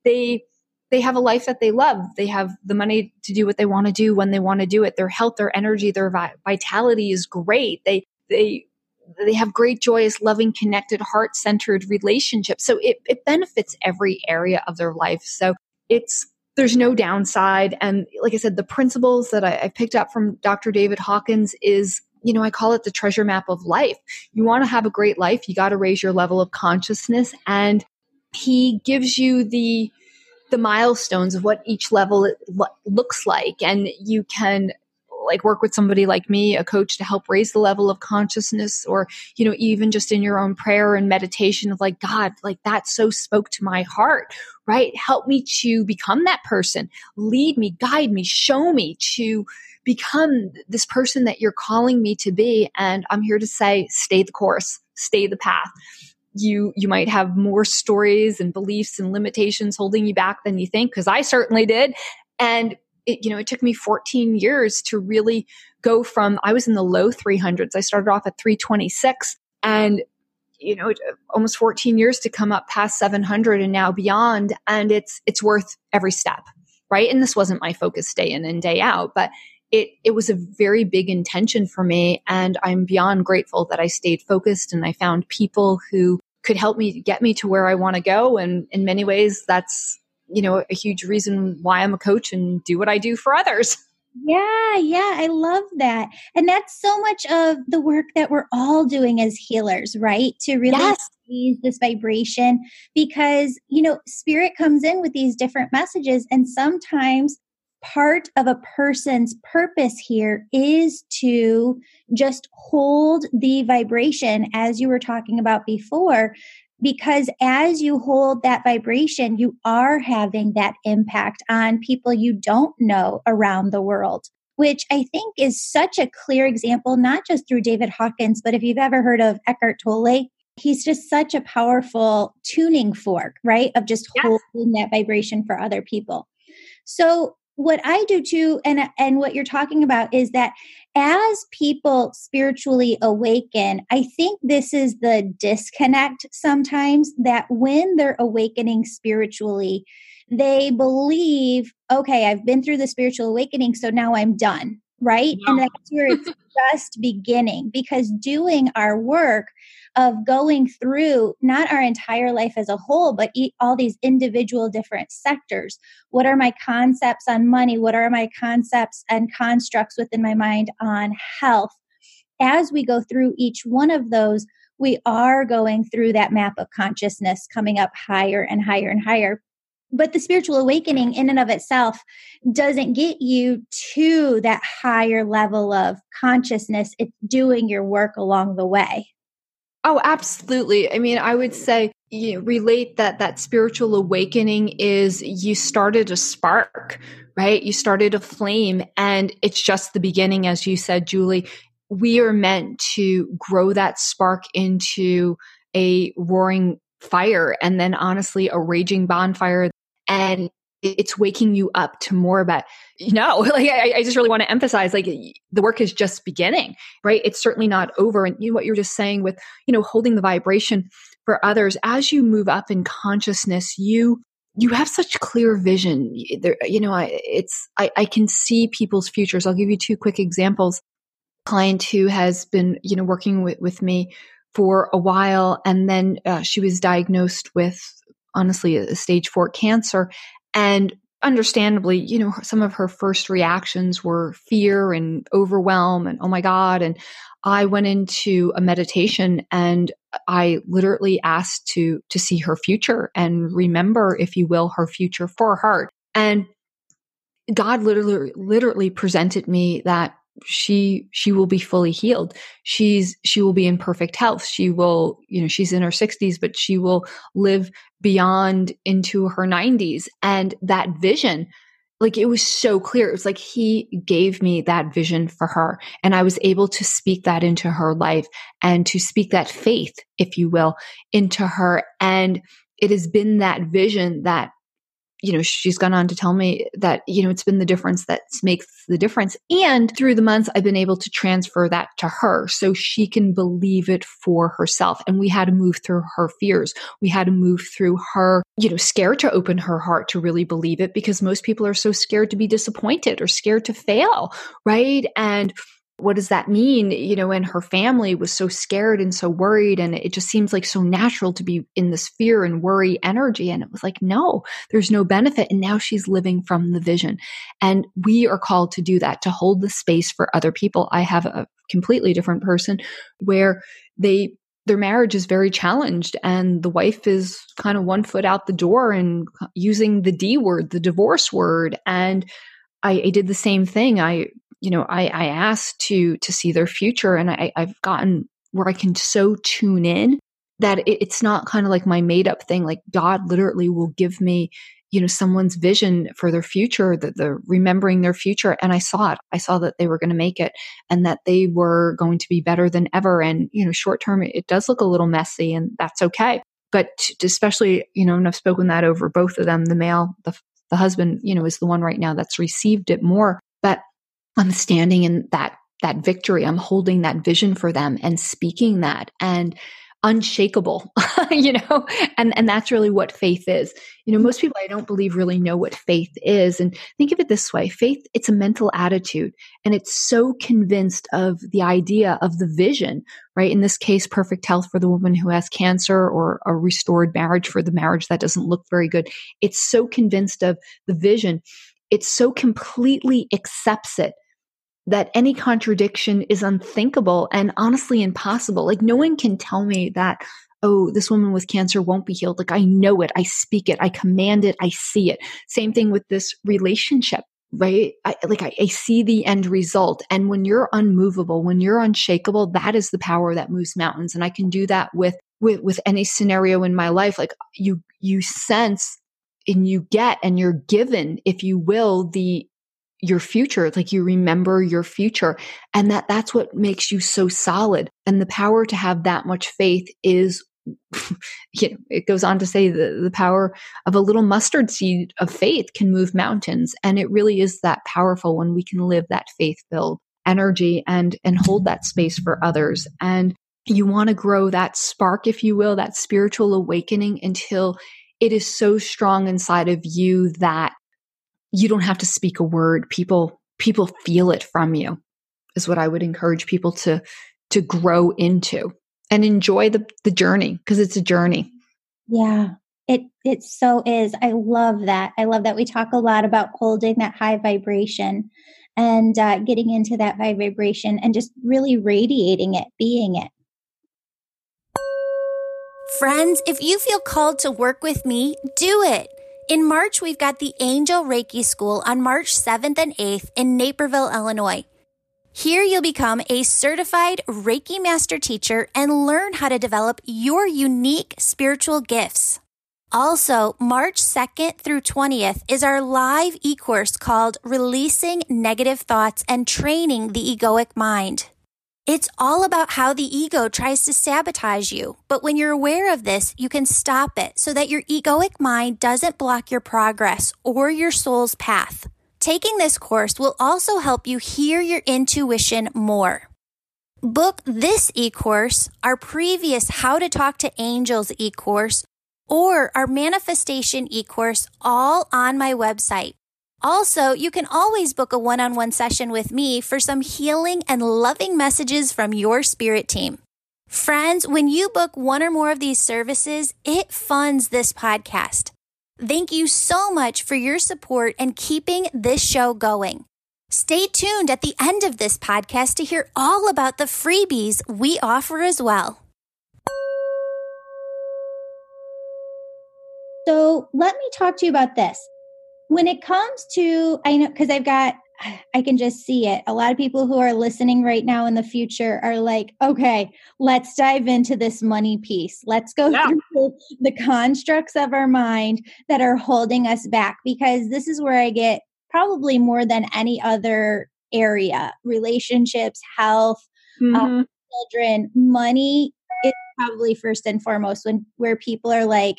they, they have a life that they love. They have the money to do what they want to do when they want to do it. Their health, their energy, their vitality is great. They, they, they have great, joyous, loving, connected, heart centered relationships. So it, it benefits every area of their life. So it's, there's no downside. And like I said, the principles that I, I picked up from Dr. David Hawkins is you know, I call it the treasure map of life. You want to have a great life, you got to raise your level of consciousness. And he gives you the the milestones of what each level looks like and you can like work with somebody like me a coach to help raise the level of consciousness or you know even just in your own prayer and meditation of like god like that so spoke to my heart right help me to become that person lead me guide me show me to become this person that you're calling me to be. And I'm here to say, stay the course, stay the path. You, you might have more stories and beliefs and limitations holding you back than you think, because I certainly did. And it, you know, it took me 14 years to really go from, I was in the low 300s. I started off at 326 and you know almost 14 years to come up past 700 and now beyond and it's it's worth every step right and this wasn't my focus day in and day out but it it was a very big intention for me and i'm beyond grateful that i stayed focused and i found people who could help me get me to where i want to go and in many ways that's you know a huge reason why i'm a coach and do what i do for others Yeah, yeah, I love that. And that's so much of the work that we're all doing as healers, right? To really yes. ease this vibration because, you know, spirit comes in with these different messages and sometimes part of a person's purpose here is to just hold the vibration as you were talking about before because as you hold that vibration, you are having that impact on people you don't know around the world, which I think is such a clear example, not just through David Hawkins, but if you've ever heard of Eckhart Tolle, he's just such a powerful tuning fork, right? Of just yes. holding that vibration for other people. So what I do too, and and what you're talking about is that as people spiritually awaken, I think this is the disconnect sometimes that when they're awakening spiritually, they believe, okay, I've been through the spiritual awakening, so now I'm done right? And that's where it's just beginning because doing our work of going through not our entire life as a whole, but all these individual different sectors. What are my concepts on money? What are my concepts and constructs within my mind on health? As we go through each one of those, we are going through that map of consciousness coming up higher and higher and higher but the spiritual awakening in and of itself doesn't get you to that higher level of consciousness. It's doing your work along the way. Oh, absolutely. I mean, I would say you relate that that spiritual awakening is you started a spark, right? You started a flame and it's just the beginning as you said, Julie. We are meant to grow that spark into a roaring fire and then honestly a raging bonfire and it's waking you up to more about you know like I, I, just really want to emphasize like the work is just beginning right? It's certainly not over and you know what you're just saying with you know holding the vibration for others as you move up in consciousness you you have such clear vision. There you know I, it's I, I can see people's futures. I'll give you two quick examples. Client who has been you know working with, with me for a while and then uh, she was diagnosed with honestly a stage four cancer. And understandably, you know, some of her first reactions were fear and overwhelm and, oh my God. And I went into a meditation and I literally asked to, to see her future and remember, if you will, her future for her. And God literally, literally presented me that she she will be fully healed. She's she will be in perfect health. She will you know she's in her 60s but she will live beyond into her 90s and that vision like it was so clear. It was like he gave me that vision for her and i was able to speak that into her life and to speak that faith if you will into her. And it has been that vision that you know, she's gone on to tell me that, you know, it's been the difference that makes the difference. And through the months, I've been able to transfer that to her so she can believe it for herself. And we had to move through her fears. We had to move through her, you know, scared to open her heart to really believe it because most people are so scared to be disappointed or scared to fail. Right. And what does that mean? You know, and her family was so scared and so worried. And it just seems like so natural to be in this fear and worry energy. And it was like, no, there's no benefit. And now she's living from the vision. And we are called to do that, to hold the space for other people. I have a completely different person where they, their marriage is very challenged and the wife is kind of one foot out the door and using the D word, the divorce word. And I, I did the same thing. I you know, I, I asked to to see their future, and I, I've gotten where I can so tune in that it, it's not kind of like my made up thing. Like God literally will give me you know someone's vision for their future that they're remembering their future and i saw it i saw that they were going to make it and that they were going to be better than ever and you know short term it does look a little messy and that's okay but especially you know and i've spoken that over both of them the male the, the husband you know is the one right now that's received it more but i'm standing in that that victory. I'm holding that vision for them and speaking that and unshakable you know and and that's really what faith is. You know most people i don't believe really know what faith is. And think of it this way faith it's a mental attitude and it's so convinced of the idea of the vision right? In this case perfect health for the woman who has cancer or a restored marriage for the marriage that doesn't look very good. It's so convinced of the vision. It so completely accepts it that any contradiction is unthinkable and honestly impossible. Like no one can tell me that, oh, this woman with cancer won't be healed. Like I know it, I speak it, I command it, I see it. Same thing with this relationship, right? I, like I, I see the end result. And when you're unmovable, when you're unshakable, that is the power that moves mountains. And I can do that with, with, with any scenario in my life. Like you, you sense and you get and you're given, if you will, the your future like you remember your future and that that's what makes you so solid and the power to have that much faith is you know it goes on to say the, the power of a little mustard seed of faith can move mountains and it really is that powerful when we can live that faith filled energy and and hold that space for others and you want to grow that spark if you will that spiritual awakening until it is so strong inside of you that you don't have to speak a word. People, people feel it from you is what I would encourage people to, to grow into and enjoy the, the journey because it's a journey. Yeah. It it so is. I love that. I love that we talk a lot about holding that high vibration and uh, getting into that high vibration and just really radiating it, being it. Friends, if you feel called to work with me, do it. In March, we've got the Angel Reiki School on March 7th and 8th in Naperville, Illinois. Here you'll become a certified Reiki master teacher and learn how to develop your unique spiritual gifts. Also, March 2nd through 20th is our live e-course called Releasing Negative Thoughts and Training the Egoic Mind. It's all about how the ego tries to sabotage you. But when you're aware of this, you can stop it so that your egoic mind doesn't block your progress or your soul's path. Taking this course will also help you hear your intuition more. Book this e-course, our previous How to Talk to Angels e-course, or our Manifestation e-course all on my website also, you can always book a one on one session with me for some healing and loving messages from your spirit team. Friends, when you book one or more of these services, it funds this podcast. Thank you so much for your support and keeping this show going. Stay tuned at the end of this podcast to hear all about the freebies we offer as well. So, let me talk to you about this when it comes to i know because i've got i can just see it a lot of people who are listening right now in the future are like okay let's dive into this money piece let's go yeah. through the constructs of our mind that are holding us back because this is where i get probably more than any other area relationships health um, mm-hmm. um, children money is probably first and foremost when where people are like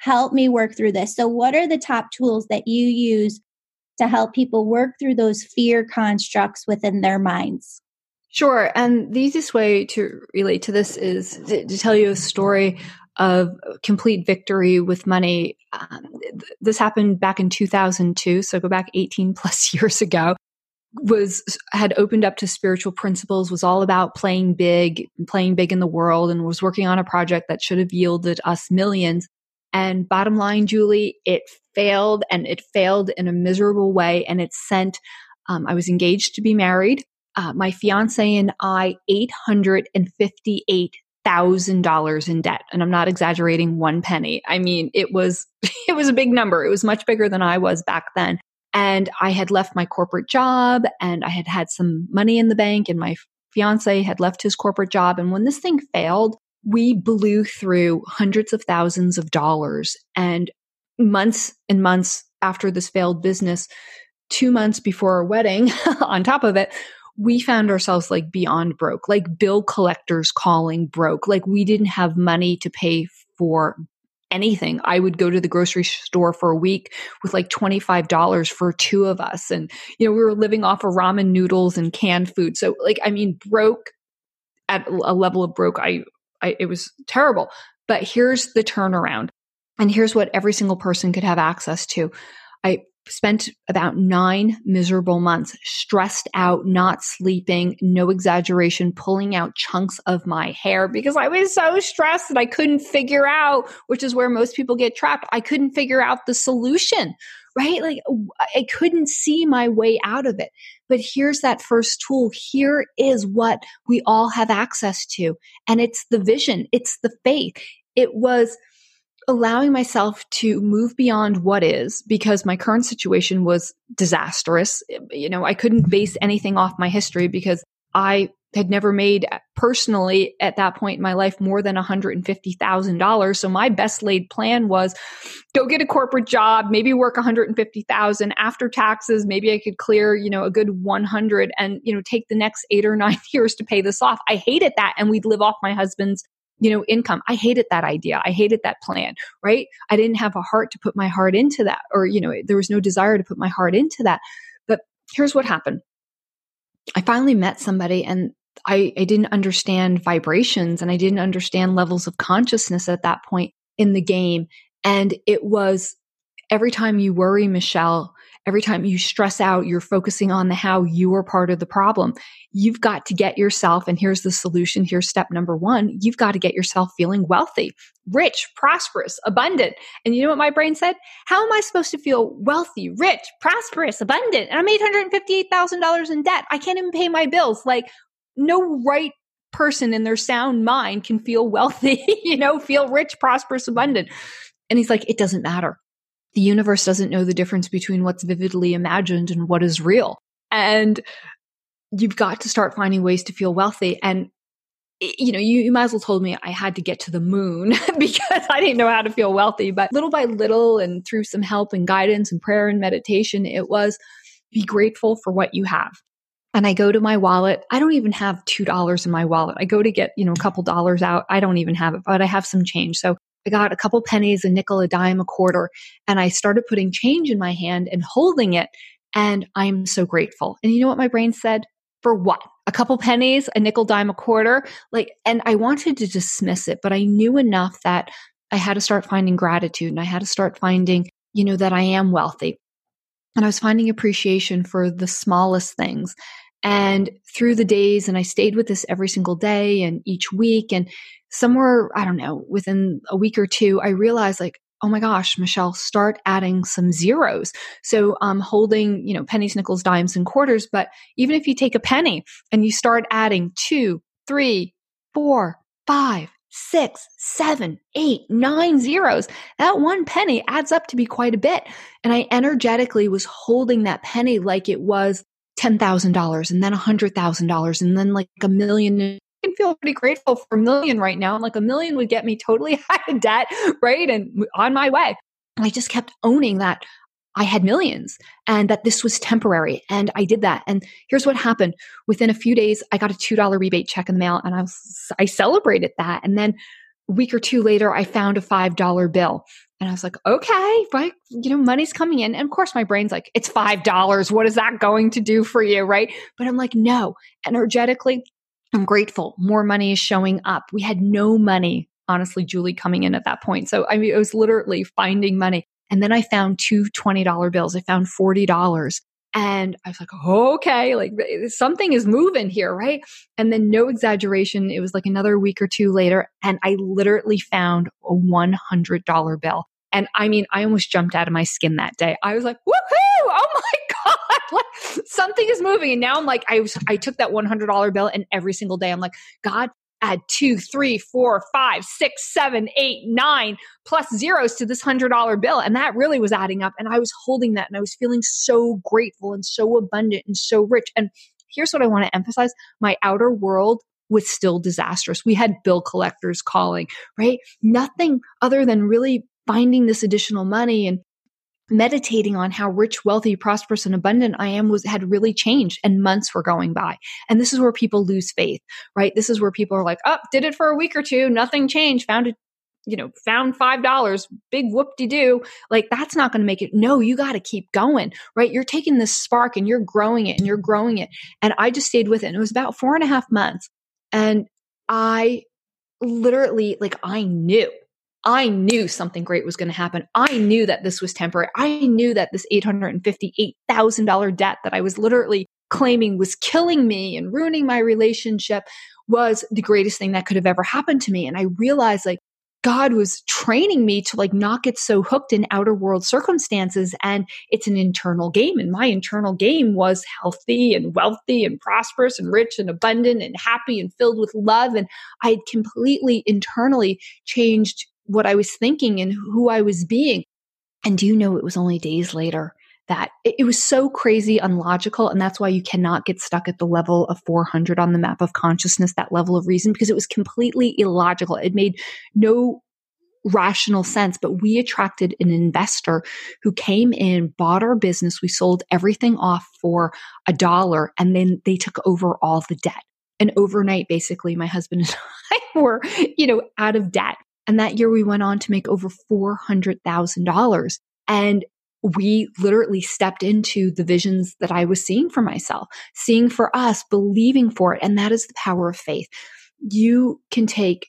help me work through this. So, what are the top tools that you use to help people work through those fear constructs within their minds? Sure. And the easiest way to relate to this is to, tell you a story of complete victory with money. Um, this happened back in 2002, so go back 18 plus years ago. Was had opened up to spiritual principles, was all about playing big, playing big in the world, and was working on a project that should have yielded us millions. And bottom line, Julie, it failed and it failed in a miserable way. And it sent, um, I was engaged to be married. Uh, my fiance and I, $858,000 in debt. And I'm not exaggerating one penny. I mean, it was, it was a big number. It was much bigger than I was back then. And I had left my corporate job and I had had some money in the bank and my fiance had left his corporate job. And when this thing failed, we blew through hundreds of thousands of dollars and months and months after this failed business, two months before our wedding, on top of it, we found ourselves like beyond broke, like bill collectors calling broke. Like we didn't have money to pay for anything. I would go to the grocery store for a week with like $25 for two of us. And, you know, we were living off of ramen noodles and canned food. So, like, I mean, broke at a level of broke, I, I, it was terrible. But here's the turnaround. And here's what every single person could have access to. I spent about nine miserable months stressed out, not sleeping, no exaggeration, pulling out chunks of my hair because I was so stressed that I couldn't figure out, which is where most people get trapped. I couldn't figure out the solution, right? Like I couldn't see my way out of it. But here's that first tool. Here is what we all have access to. And it's the vision. It's the faith. It was allowing myself to move beyond what is because my current situation was disastrous. You know, I couldn't base anything off my history because I had never made uh, personally at that point in my life more than $150,000. So my best laid plan was go get a corporate job, maybe work 150,000 after taxes, maybe I could clear, you know, a good 100 and, you know, take the next 8 or 9 years to pay this off. I hated that and we'd live off my husband's you know, income. I hated that idea. I hated that plan, right? I didn't have a heart to put my heart into that, or, you know, there was no desire to put my heart into that. But here's what happened I finally met somebody and I, I didn't understand vibrations and I didn't understand levels of consciousness at that point in the game. And it was every time you worry, Michelle, every time you stress out, you're focusing on the how you are part of the problem. You've got to get yourself, and here's the solution. Here's step number one. You've got to get yourself feeling wealthy, rich, prosperous, abundant. And you know what my brain said? How am I supposed to feel wealthy, rich, prosperous, abundant? And I'm $858,000 in debt. I can't even pay my bills. Like, no right person in their sound mind can feel wealthy, you know, feel rich, prosperous, abundant. And he's like, it doesn't matter the universe doesn't know the difference between what's vividly imagined and what is real. And you've got to start finding ways to feel wealthy. And, you know, you, you might as well told me I had to get to the moon because I didn't know how to feel wealthy. But little by little, and through some help and guidance and prayer and meditation, it was be grateful for what you have. And I go to my wallet. I don't even have $2 in my wallet. I go to get, you know, a couple dollars out. I don't even have it, but I have some change. So I got a couple pennies, a nickel, a dime, a quarter, and I started putting change in my hand and holding it. And I'm so grateful. And you know what my brain said? For what? A couple pennies, a nickel, dime, a quarter? Like, and I wanted to dismiss it, but I knew enough that I had to start finding gratitude and I had to start finding, you know, that I am wealthy. And I was finding appreciation for the smallest things. And through the days, and I stayed with this every single day and each week. And somewhere, I don't know, within a week or two, I realized like, oh my gosh, Michelle, start adding some zeros. So I'm um, holding, you know, pennies, nickels, dimes, and quarters. But even if you take a penny and you start adding two, three, four, five, six, seven, eight, nine zeros, that one penny adds up to be quite a bit. And I energetically was holding that penny like it was $10,000 and then $100,000 and then like a million I can feel pretty grateful for a million right now. And like a million would get me totally out of debt, right? And on my way. And I just kept owning that I had millions and that this was temporary. And I did that. And here's what happened. Within a few days, I got a $2 rebate check in the mail and I was, I celebrated that. And then a week or two later, I found a $5 bill. And I was like, okay, right. You know, money's coming in. And of course, my brain's like, it's $5. What is that going to do for you? Right. But I'm like, no, energetically, I'm grateful. More money is showing up. We had no money, honestly, Julie, coming in at that point. So I mean, it was literally finding money. And then I found two $20 bills. I found $40. And I was like, okay, like something is moving here, right? And then, no exaggeration, it was like another week or two later, and I literally found a $100 bill. And I mean, I almost jumped out of my skin that day. I was like, woohoo! Oh my God! Like something is moving. And now I'm like, I was, I took that $100 bill and every single day I'm like, God, add two, three, four, five, six, seven, eight, nine plus zeros to this hundred dollar bill. And that really was adding up. And I was holding that and I was feeling so grateful and so abundant and so rich. And here's what I want to emphasize my outer world was still disastrous. We had bill collectors calling, right? Nothing other than really finding this additional money and meditating on how rich, wealthy, prosperous, and abundant I am was had really changed and months were going by. And this is where people lose faith, right? This is where people are like, oh, did it for a week or two, nothing changed, found it, you know, found five dollars, big whoop de doo. Like that's not going to make it. No, you got to keep going, right? You're taking this spark and you're growing it and you're growing it. And I just stayed with it. And it was about four and a half months. And I literally, like, I knew I knew something great was going to happen. I knew that this was temporary. I knew that this $858,000 debt that I was literally claiming was killing me and ruining my relationship was the greatest thing that could have ever happened to me. And I realized like God was training me to like not get so hooked in outer world circumstances. And it's an internal game. And my internal game was healthy and wealthy and prosperous and rich and abundant and happy and filled with love. And I had completely internally changed what I was thinking and who I was being. And do you know it was only days later that it, was so crazy unlogical and that's why you cannot get stuck at the level of 400 on the map of consciousness that level of reason because it was completely illogical. It made no rational sense but we attracted an investor who came in bought our business we sold everything off for a dollar and then they took over all the debt. And overnight basically my husband and I were you know out of debt and that year we went on to make over $400,000. And we literally stepped into the visions that I was seeing for myself, seeing for us, believing for it. And that is the power of faith. You can take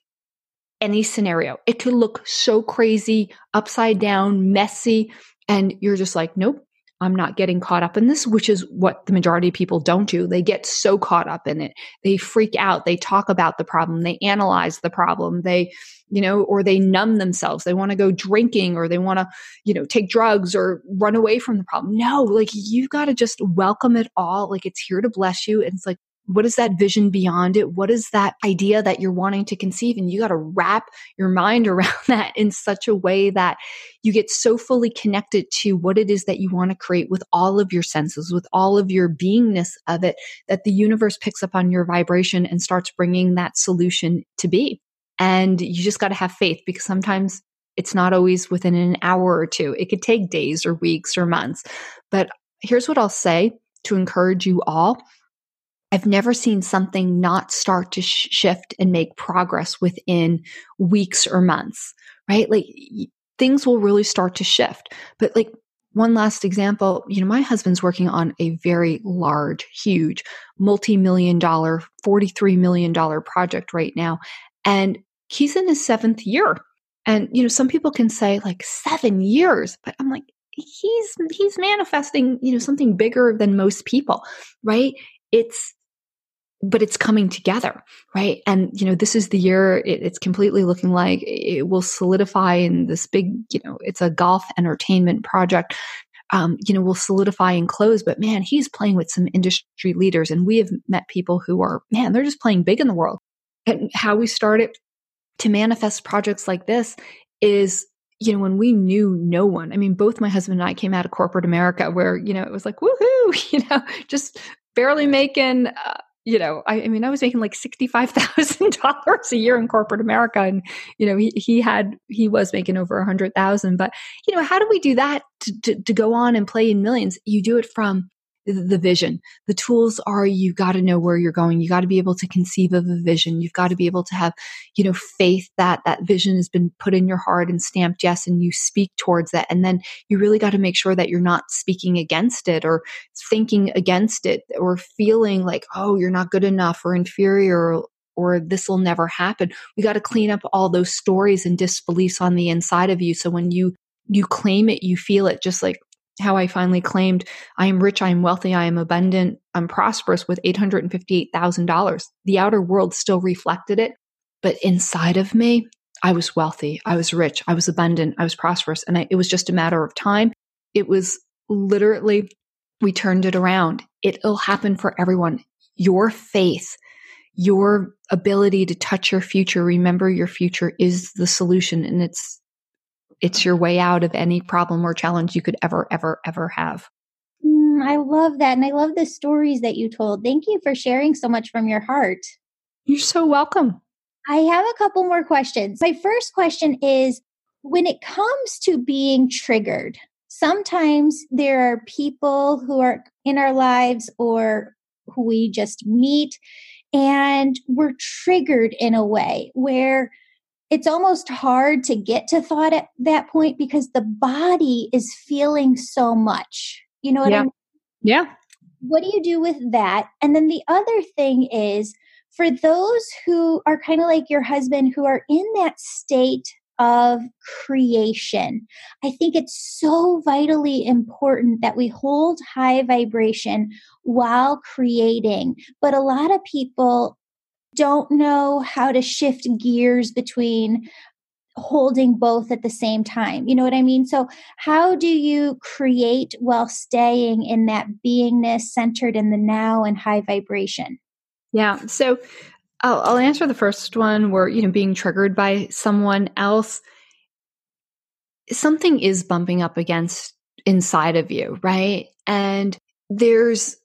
any scenario. It could look so crazy, upside down, messy, and you're just like, nope, I'm not getting caught up in this, which is what the majority of people don't do. They get so caught up in it. They freak out. They talk about the problem. They analyze the problem. They, you know, or they numb themselves. They want to go drinking or they want to, you know, take drugs or run away from the problem. No, like you've got to just welcome it all. Like it's here to bless you. And it's like, what is that vision beyond it? What is that idea that you're wanting to conceive? And you got to wrap your mind around that in such a way that you get so fully connected to what it is that you want to create with all of your senses, with all of your beingness of it, that the universe picks up on your vibration and starts bringing that solution to be. And you just got to have faith because sometimes it's not always within an hour or two. It could take days or weeks or months. But here's what I'll say to encourage you all I've never seen something not start to sh- shift and make progress within weeks or months, right? Like things will really start to shift. But like one last example, you know, my husband's working on a very large, huge, multi million dollar, $43 million project right now. And he's in his seventh year. And, you know, some people can say like seven years, but I'm like, he's he's manifesting you know something bigger than most people right it's but it's coming together, right? And, you know, this is the year it, it's completely looking like it will solidify in this big, you know, it's a golf entertainment project. Um, you know, will solidify and close. But man, he's playing with some industry leaders, and we have met people who are, man, they're just playing big in the world. And how we started to manifest projects like this is you know, when we knew no one, I mean, both my husband and I came out of corporate America where, you know, it was like, woohoo, you know, just barely making, uh, you know, I, I, mean, I was making like sixty-five thousand dollars a year in corporate America, and you know, he he had he was making over a hundred thousand. But you know, how do we do that to, to, to go on and play in millions? You do it from the vision. The tools are you got to know where you're going. You got to be able to conceive of a vision. You've got to be able to have, you know, faith that that vision has been put in your heart and stamped yes, and you speak towards that. And then you really got to make sure that you're not speaking against it or thinking against it or feeling like, oh, you're not good enough or inferior or, or this will never happen. We got to clean up all those stories and disbeliefs on the inside of you. So when you you claim it, you feel it just like how I finally claimed I am rich, I am wealthy, I am abundant, I'm prosperous with $858,000. The outer world still reflected it, but inside of me, I was wealthy, I was rich, I was abundant, I was prosperous. And I, it was just a matter of time. It was literally, we turned it around. It'll happen for everyone. Your faith, your ability to touch your future, remember your future is the solution. And it's it's your way out of any problem or challenge you could ever, ever, ever have. Mm, I love that. And I love the stories that you told. Thank you for sharing so much from your heart. You're so welcome. I have a couple more questions. My first question is when it comes to being triggered, sometimes there are people who are in our lives or who we just meet and we're triggered in a way where it's almost hard to get to thought at that point because the body is feeling so much. You know what yeah. I mean? Yeah. What do you do with that? And then the other thing is for those who are kind of like your husband who are in that state of creation. I think it's so vitally important that we hold high vibration while creating. But a lot of people don't know how to shift gears between holding both at the same time. You know what I mean? So, how do you create while staying in that beingness centered in the now and high vibration? Yeah. So, I'll, I'll answer the first one where, you know, being triggered by someone else. Something is bumping up against inside of you, right? And there's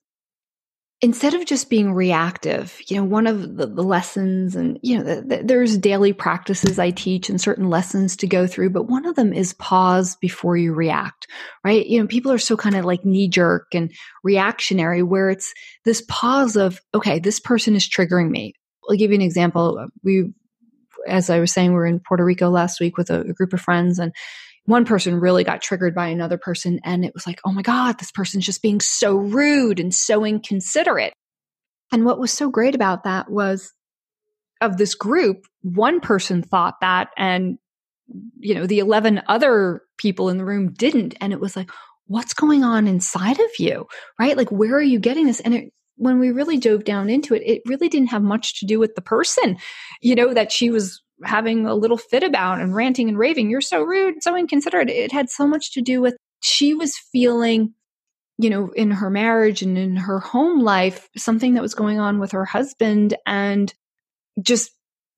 instead of just being reactive, you know, one of the, the lessons and, you know, the, the, there's daily practices I teach and certain lessons to go through, but one of them is pause before you react, right? You know, people are so kind of like knee jerk and reactionary where it's this pause of, okay, this person is triggering me. I'll give you an example. We, as I was saying, we were in Puerto Rico last week with a, a group of friends and one person really got triggered by another person and it was like, oh my God, this person's just being so rude and so inconsiderate. And what was so great about that was of this group, one person thought that and you know, the 11 other people in the room didn't. And it was like, what's going on inside of you? Right? Like, where are you getting this? And it, when we really dove down into it, it really didn't have much to do with the person, you know, that she was having a little fit about and ranting and raving. You're so rude, so inconsiderate. It had so much to do with she was feeling, you know, in her marriage and in her home life, something that was going on with her husband and just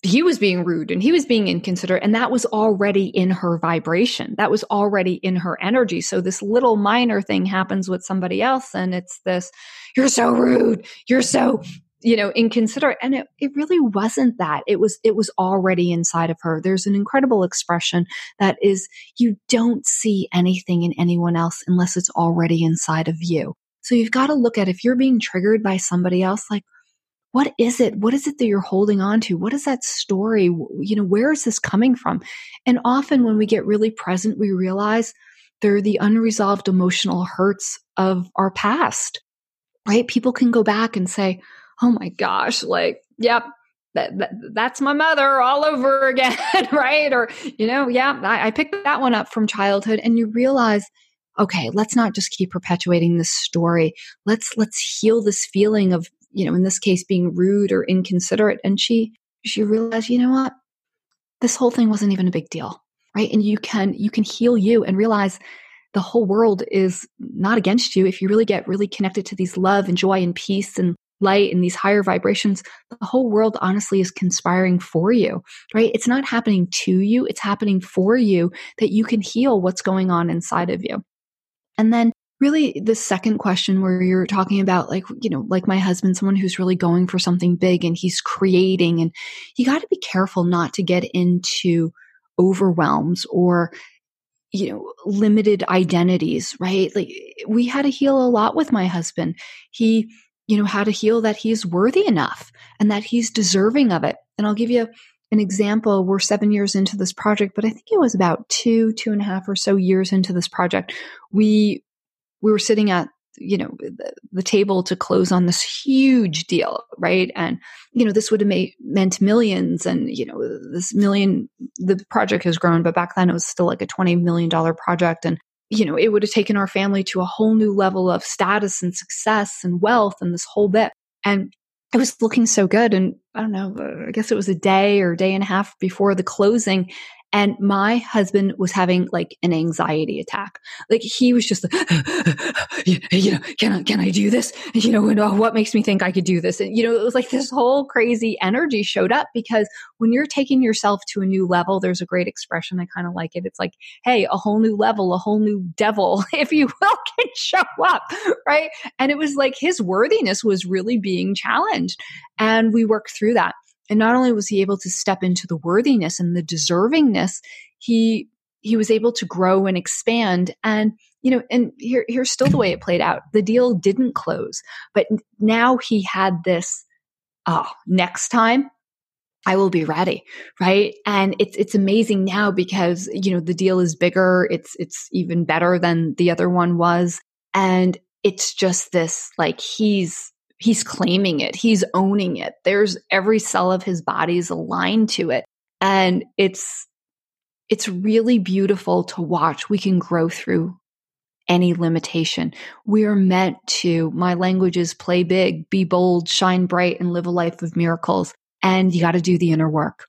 he was being rude and he was being inconsiderate and that was already in her vibration that was already in her energy so this little minor thing happens with somebody else and it's this you're so rude you're so you know inconsiderate and it, it really wasn't that. It was it was already inside of her. There's an incredible expression that is you don't see anything in anyone else unless it's already inside of you. So you've got to look at if you're being triggered by somebody else like what is it? What is it that you're holding on to? What is that story? You know where is this coming from? And often when we get really present we realize they're the unresolved emotional hurts of our past right? People can go back and say oh my gosh, like, yep, that, that, that's my mother all over again, right? Or, you know, yeah, I, I picked that one up from childhood. And you realize, okay, let's not just keep perpetuating this story. Let's, let's heal this feeling of, you know, in this case, being rude or inconsiderate. And she, she realized, you know what? This whole thing wasn't even a big deal, right? And you can, you can heal you and realize the whole world is not against you if you really get really connected to these love and joy and peace and light and these higher vibrations, the whole world honestly is conspiring for you, right? It's not happening to you, it's happening for you that you can heal what's going on inside of you. And then really the second question where you're talking about like you know like my husband someone who's really going for something big and he's creating and you got to be careful not to get into overwhelms or you know limited identities right like we had to heal a lot with my husband he you know, how to heal that he's worthy enough and that he's deserving of it. And I'll give you an example. We're seven years into this project, but I think it was about two, two and a half or so years into this project. We, we were sitting at, you know, the, the table to close on this huge deal, right? And, you know, this would have made, meant millions and, you know, this million, the project has grown, but back then it was still like a $20 million project. And you know, it would have taken our family to a whole new level of status and success and wealth and this whole bit. And it was looking so good. And I don't know, uh, I guess it was a day or a day and a half before the closing. And my husband was having like an anxiety attack. Like he was just like, you know, can I, can I do this? You know, oh, what makes me think I could do this? And, you know, it was like this whole crazy energy showed up because when you're taking yourself to a new level, there's a great expression. I kind of like it. It's like, hey, a whole new level, a whole new devil, if you will, can show up. Right. And it was like his worthiness was really being challenged. And we worked through that. And not only was he able to step into the worthiness and the deservingness, he he was able to grow and expand. And, you know, and here, here's still the way it played out. The deal didn't close, but now he had this, oh, next time I will be ready. Right. And it's, it's amazing now because, you know, the deal is bigger. It's, it's even better than the other one was. And it's just this like he's, he's claiming it. He's owning it. There's every cell of his body is aligned to it. And it's, it's really beautiful to watch. We can grow through any limitation. We are meant to, my language is play big, be bold, shine bright, and live a life of miracles. And you got to do the inner work.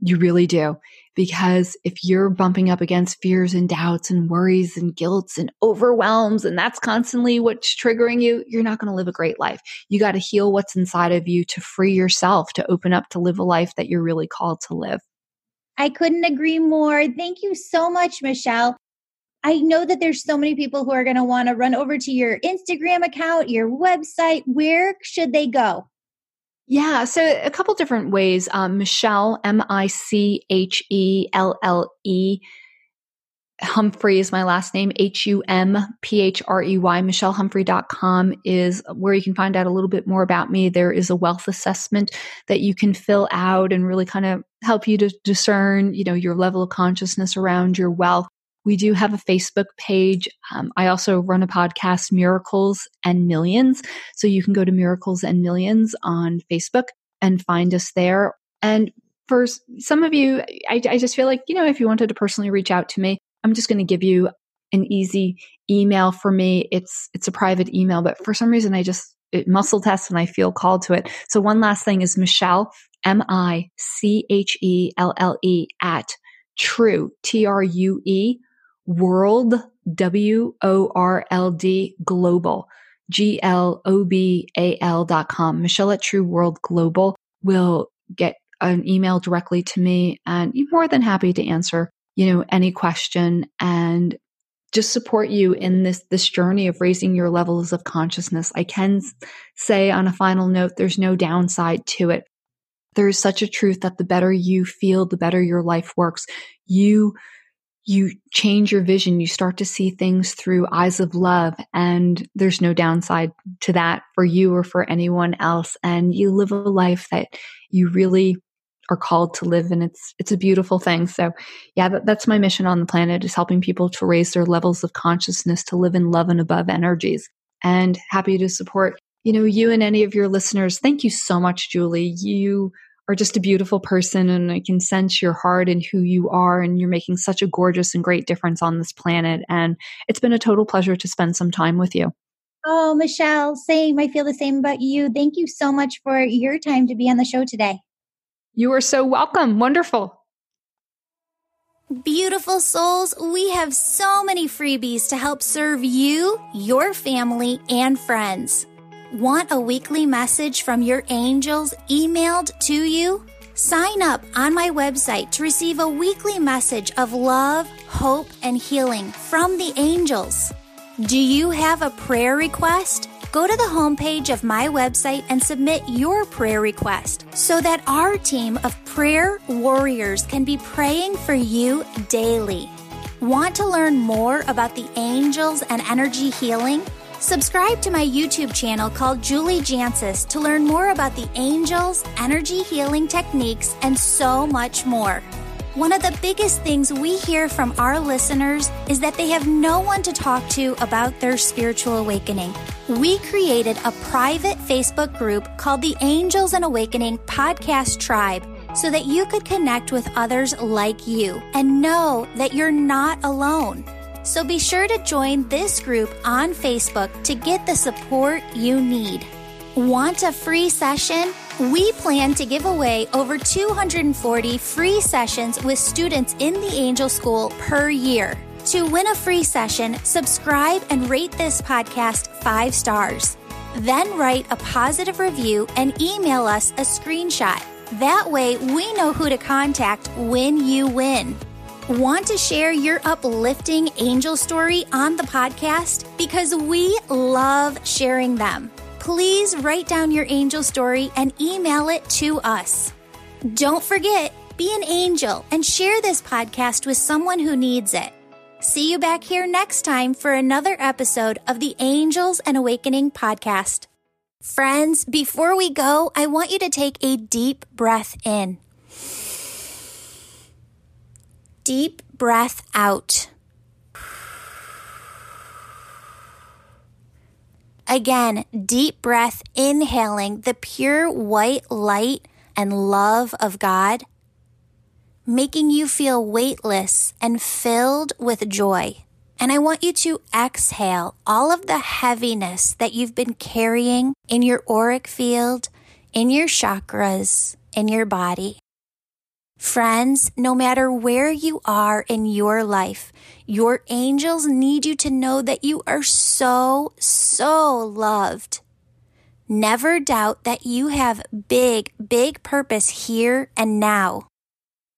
You really do. Because if you're bumping up against fears and doubts and worries and guilts and overwhelms, and that's constantly what's triggering you, you're not going to live a great life. You got to heal what's inside of you to free yourself, to open up to live a life that you're really called to live. I couldn't agree more. Thank you so much, Michelle. I know that there's so many people who are going to want to run over to your Instagram account, your website. Where should they go? Yeah, so a couple different ways. Um, Michelle, M I C H E L L E. Humphrey is my last name, H U M P H R E Y. MichelleHumphrey.com is where you can find out a little bit more about me. There is a wealth assessment that you can fill out and really kind of help you to discern, you know, your level of consciousness around your wealth. We do have a Facebook page. Um, I also run a podcast, Miracles and Millions. So you can go to Miracles and Millions on Facebook and find us there. And for some of you, I, I just feel like, you know, if you wanted to personally reach out to me, I'm just going to give you an easy email for me. It's, it's a private email, but for some reason I just, it muscle tests and I feel called to it. So one last thing is Michelle, M I C H E L L E at true, T R U E world, W O R L D global, G L O B A L dot com. Michelle at True World Global will get an email directly to me and you're more than happy to answer, you know, any question and just support you in this this journey of raising your levels of consciousness. I can say on a final note there's no downside to it. There is such a truth that the better you feel, the better your life works. You you change your vision. You start to see things through eyes of love and there's no downside to that for you or for anyone else. And you live a life that you really are called to live and it's it's a beautiful thing so yeah that, that's my mission on the planet is helping people to raise their levels of consciousness to live in love and above energies and happy to support you know you and any of your listeners thank you so much julie you are just a beautiful person and I can sense your heart and who you are and you're making such a gorgeous and great difference on this planet and it's been a total pleasure to spend some time with you. Oh, Michelle, same. I feel the same about you. Thank you so much for your time to be on the show today. You are so welcome. Wonderful. Beautiful souls, we have so many freebies to help serve you, your family, and friends. Want a weekly message from your angels emailed to you? Sign up on my website to receive a weekly message of love, hope, and healing from the angels. Do you have a prayer request? Go to the homepage of my website and submit your prayer request so that our team of prayer warriors can be praying for you daily. Want to learn more about the angels and energy healing? Subscribe to my YouTube channel called Julie Jancius to learn more about the angels, energy healing techniques, and so much more. One of the biggest things we hear from our listeners is that they have no one to talk to about their spiritual awakening. We created a private Facebook group called the Angels and Awakening Podcast Tribe so that you could connect with others like you and know that you're not alone. So be sure to join this group on Facebook to get the support you need. Want a free session? We plan to give away over 240 free sessions with students in the Angel School per year. To win a free session, subscribe and rate this podcast five stars. Then write a positive review and email us a screenshot. That way, we know who to contact when you win. Want to share your uplifting angel story on the podcast? Because we love sharing them. Please write down your angel story and email it to us. Don't forget, be an angel and share this podcast with someone who needs it. See you back here next time for another episode of the Angels and Awakening podcast. Friends, before we go, I want you to take a deep breath in. Deep breath out. Again, deep breath, inhaling the pure white light and love of God making you feel weightless and filled with joy. And I want you to exhale all of the heaviness that you've been carrying in your auric field, in your chakras, in your body. Friends, no matter where you are in your life, your angels need you to know that you are so, so loved. Never doubt that you have big, big purpose here and now.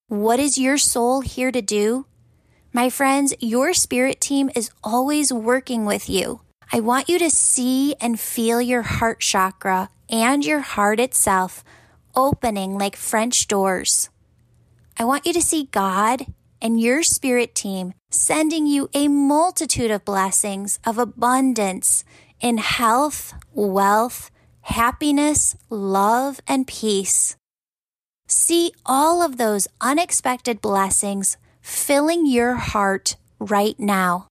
What is your soul here to do? My friends, your spirit team is always working with you. I want you to see and feel your heart chakra and your heart itself opening like French doors. I want you to see God and your spirit team sending you a multitude of blessings of abundance in health, wealth, happiness, love, and peace. See all of those unexpected blessings filling your heart right now.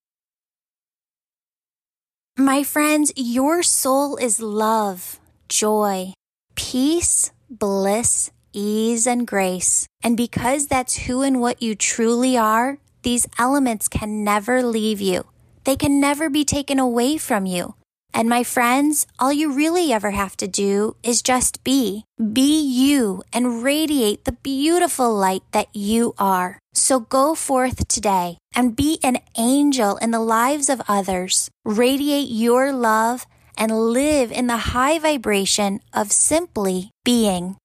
My friends, your soul is love, joy, peace, bliss, ease, and grace. And because that's who and what you truly are, these elements can never leave you. They can never be taken away from you. And my friends, all you really ever have to do is just be. Be you and radiate the beautiful light that you are. So go forth today and be an angel in the lives of others. Radiate your love and live in the high vibration of simply being.